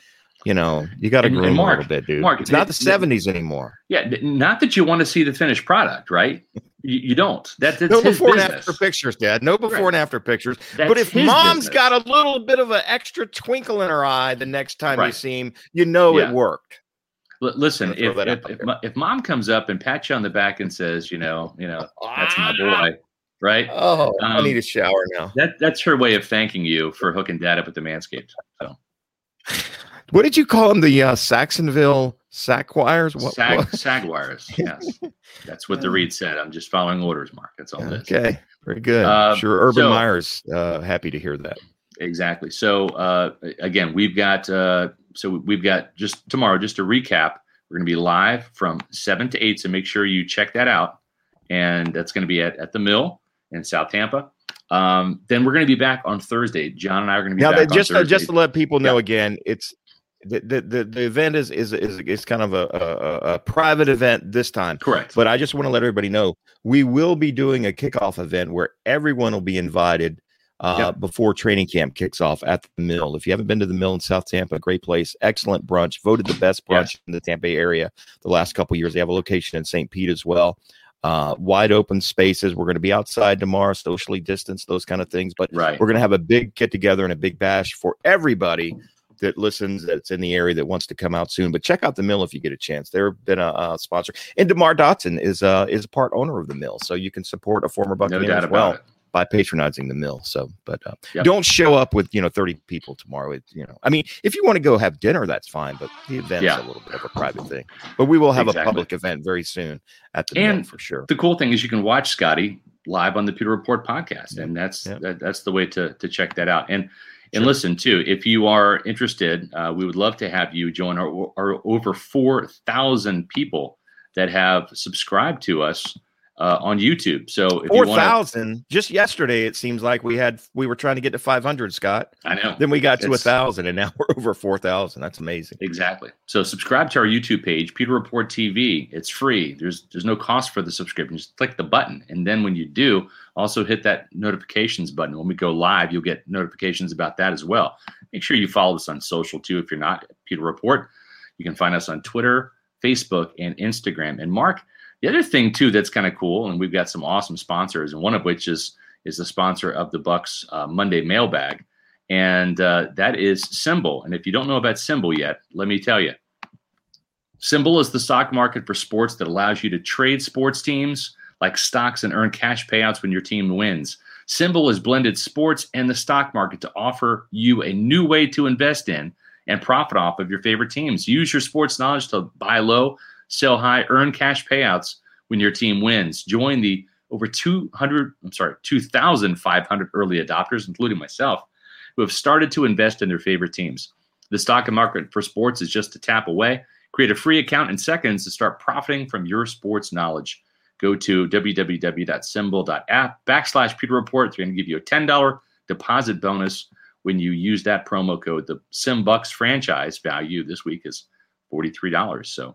You know, you got to groom Mark- a little bit, dude. Mark, it's not the- seventies anymore. Yeah, not that you want to see the finished product, right? You, you don't. That, that's No his before and after pictures, Dad. No before Right. and after pictures. That's but if mom's business. got a little bit of an extra twinkle in her eye the next time you see him, you know Yeah. it worked. L- listen, if if, if, if mom comes up and pats you on the back and says, you know, you know, that's my boy, right? Oh, I Um, need a shower now. That that's her way of thanking you for hooking dad up with the Manscaped. So What did you call him? The uh, Saxonville Sackquires? What? sag what? sagwires, yes, that's what the read said. I'm just following orders, Mark. That's all it is. Okay, very good. Uh, sure, Urban so- Myers, uh, happy to hear that. Exactly. So uh, again, we've got uh, so we've got just tomorrow. Just to recap, we're going to be live from seven to eight. So make sure you check that out, and that's going to be at at the Mill in South Tampa. Um, then we're going to be back on Thursday. John and I are going to be Now, back just uh, just to let people know Yeah. again, it's the, the the event is is is is kind of a, a a private event this time. correct. But I just want to let everybody know we will be doing a kickoff event where everyone will be invited uh, Yep. before training camp kicks off at the mill. If you haven't been to the mill in South Tampa, great place, excellent brunch, voted the best brunch Yes. in the Tampa area the last couple years. They have a location in St. Pete as well. Uh, wide open spaces. We're going to be outside tomorrow, socially distanced, those kind of things. But right. we're going to have a big get together and a big bash for everybody that listens that's in the area that wants to come out soon. But check out the mill if you get a chance. They've been a, a sponsor, and Demar Dotson is uh, is a part owner of the mill, so you can support a former No Buccaneer doubt as well it. by patronizing the mill. So, but uh, Yep. don't show up with you know thirty people tomorrow. It, you know, I mean, if you want to go have dinner, that's fine. But the event's Yeah. a little bit of a private thing. But we will have Exactly. a public event very soon at the mill for sure. The cool thing is you can watch Scotty live on the Pewter Report podcast, Yep. and that's Yep. that, that's the way to to check that out. And and Sure. listen too, if you are interested, uh, we would love to have you join our, our over four thousand people that have subscribed to us uh, on YouTube. So if Four thousand just yesterday. It seems like we had we were trying to get to five hundred, Scott. I know Then we got to a thousand, and now we're over four thousand. That's amazing. Exactly. So subscribe to our YouTube page, Pewter Report TV. It's free. There's there's no cost for the subscription. Just click the button, and then when you do, also hit that notifications button. When we go live, you'll get notifications about that as well. Make sure you follow us on social too. If you're not Pewter Report, you can find us on Twitter, Facebook, and Instagram. And Mark, the other thing too that's kind of cool, and we've got some awesome sponsors, and one of which is is the sponsor of the Bucs uh, Monday Mailbag and uh, that is SimBull. And if you don't know about SimBull yet, let me tell you. SimBull is the stock market for sports that allows you to trade sports teams like stocks and earn cash payouts when your team wins. SimBull has blended sports and the stock market to offer you a new way to invest in and profit off of your favorite teams. Use your sports knowledge to buy low, sell high, earn cash payouts when your team wins. Join the over 200, I'm sorry, 2,500 early adopters, including myself, who have started to invest in their favorite teams. The stock and market for sports is just a tap away. Create a free account in seconds to start profiting from your sports knowledge. Go to www.simbull.app backslash Pewter Report. They're going to give you a $10 deposit bonus when you use that promo code. The SimBucks franchise value this week is $43. So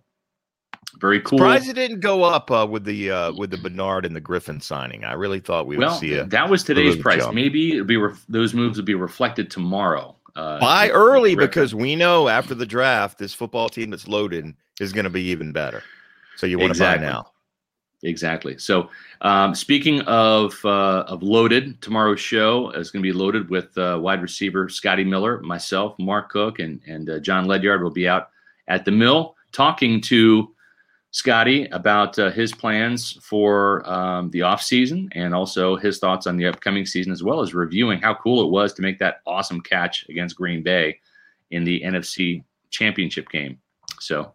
very cool. Surprised it didn't go up uh, with the uh, with the Bernard and the Griffin signing. I really thought we well, would see a that was today's price. jump. Maybe it'll be ref- those moves will be reflected tomorrow. Uh, buy early because we know after the draft, this football team that's loaded is going to be even better. So you want Exactly. to buy now. Exactly. So, um, speaking of uh, of loaded, tomorrow's show is going to be loaded with uh, wide receiver Scotty Miller, myself, Mark Cook, and and uh, John Ledyard will be out at the mill talking to Scotty about uh, his plans for um, the off season and also his thoughts on the upcoming season, as well as reviewing how cool it was to make that awesome catch against Green Bay in the NFC Championship game. So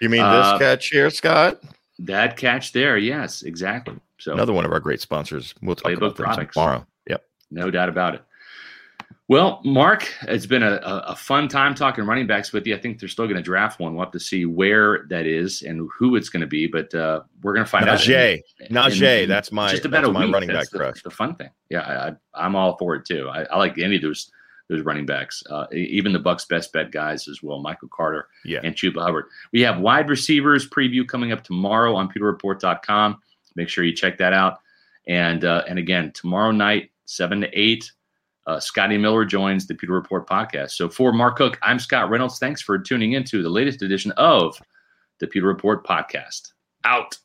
You mean Uh, this catch here, Scott? that catch there, yes, exactly. So Another one of our great sponsors. We'll talk about products. tomorrow. Yep. No doubt about it. Well, Mark, it's been a, a, fun time talking running backs with you. I think they're still going to draft one. We'll have to see where that is and who it's going to be, but uh, we're going to find out. Najee. in- Najee. in That's my just about a my week. running That's back the, crush. the fun thing. Yeah, I, I'm all for it too. I, I like any of those those running backs, uh, even the Bucs' best bet guys as well, Michael Carter yeah. and Chuba Hubbard. We have wide receivers preview coming up tomorrow on PewterReport.com. Make sure you check that out. And uh, and again, tomorrow night, seven to eight, uh, Scotty Miller joins the Pewter Report podcast. So for Mark Cook, I'm Scott Reynolds. Thanks for tuning into the latest edition of the Pewter Report podcast. Out.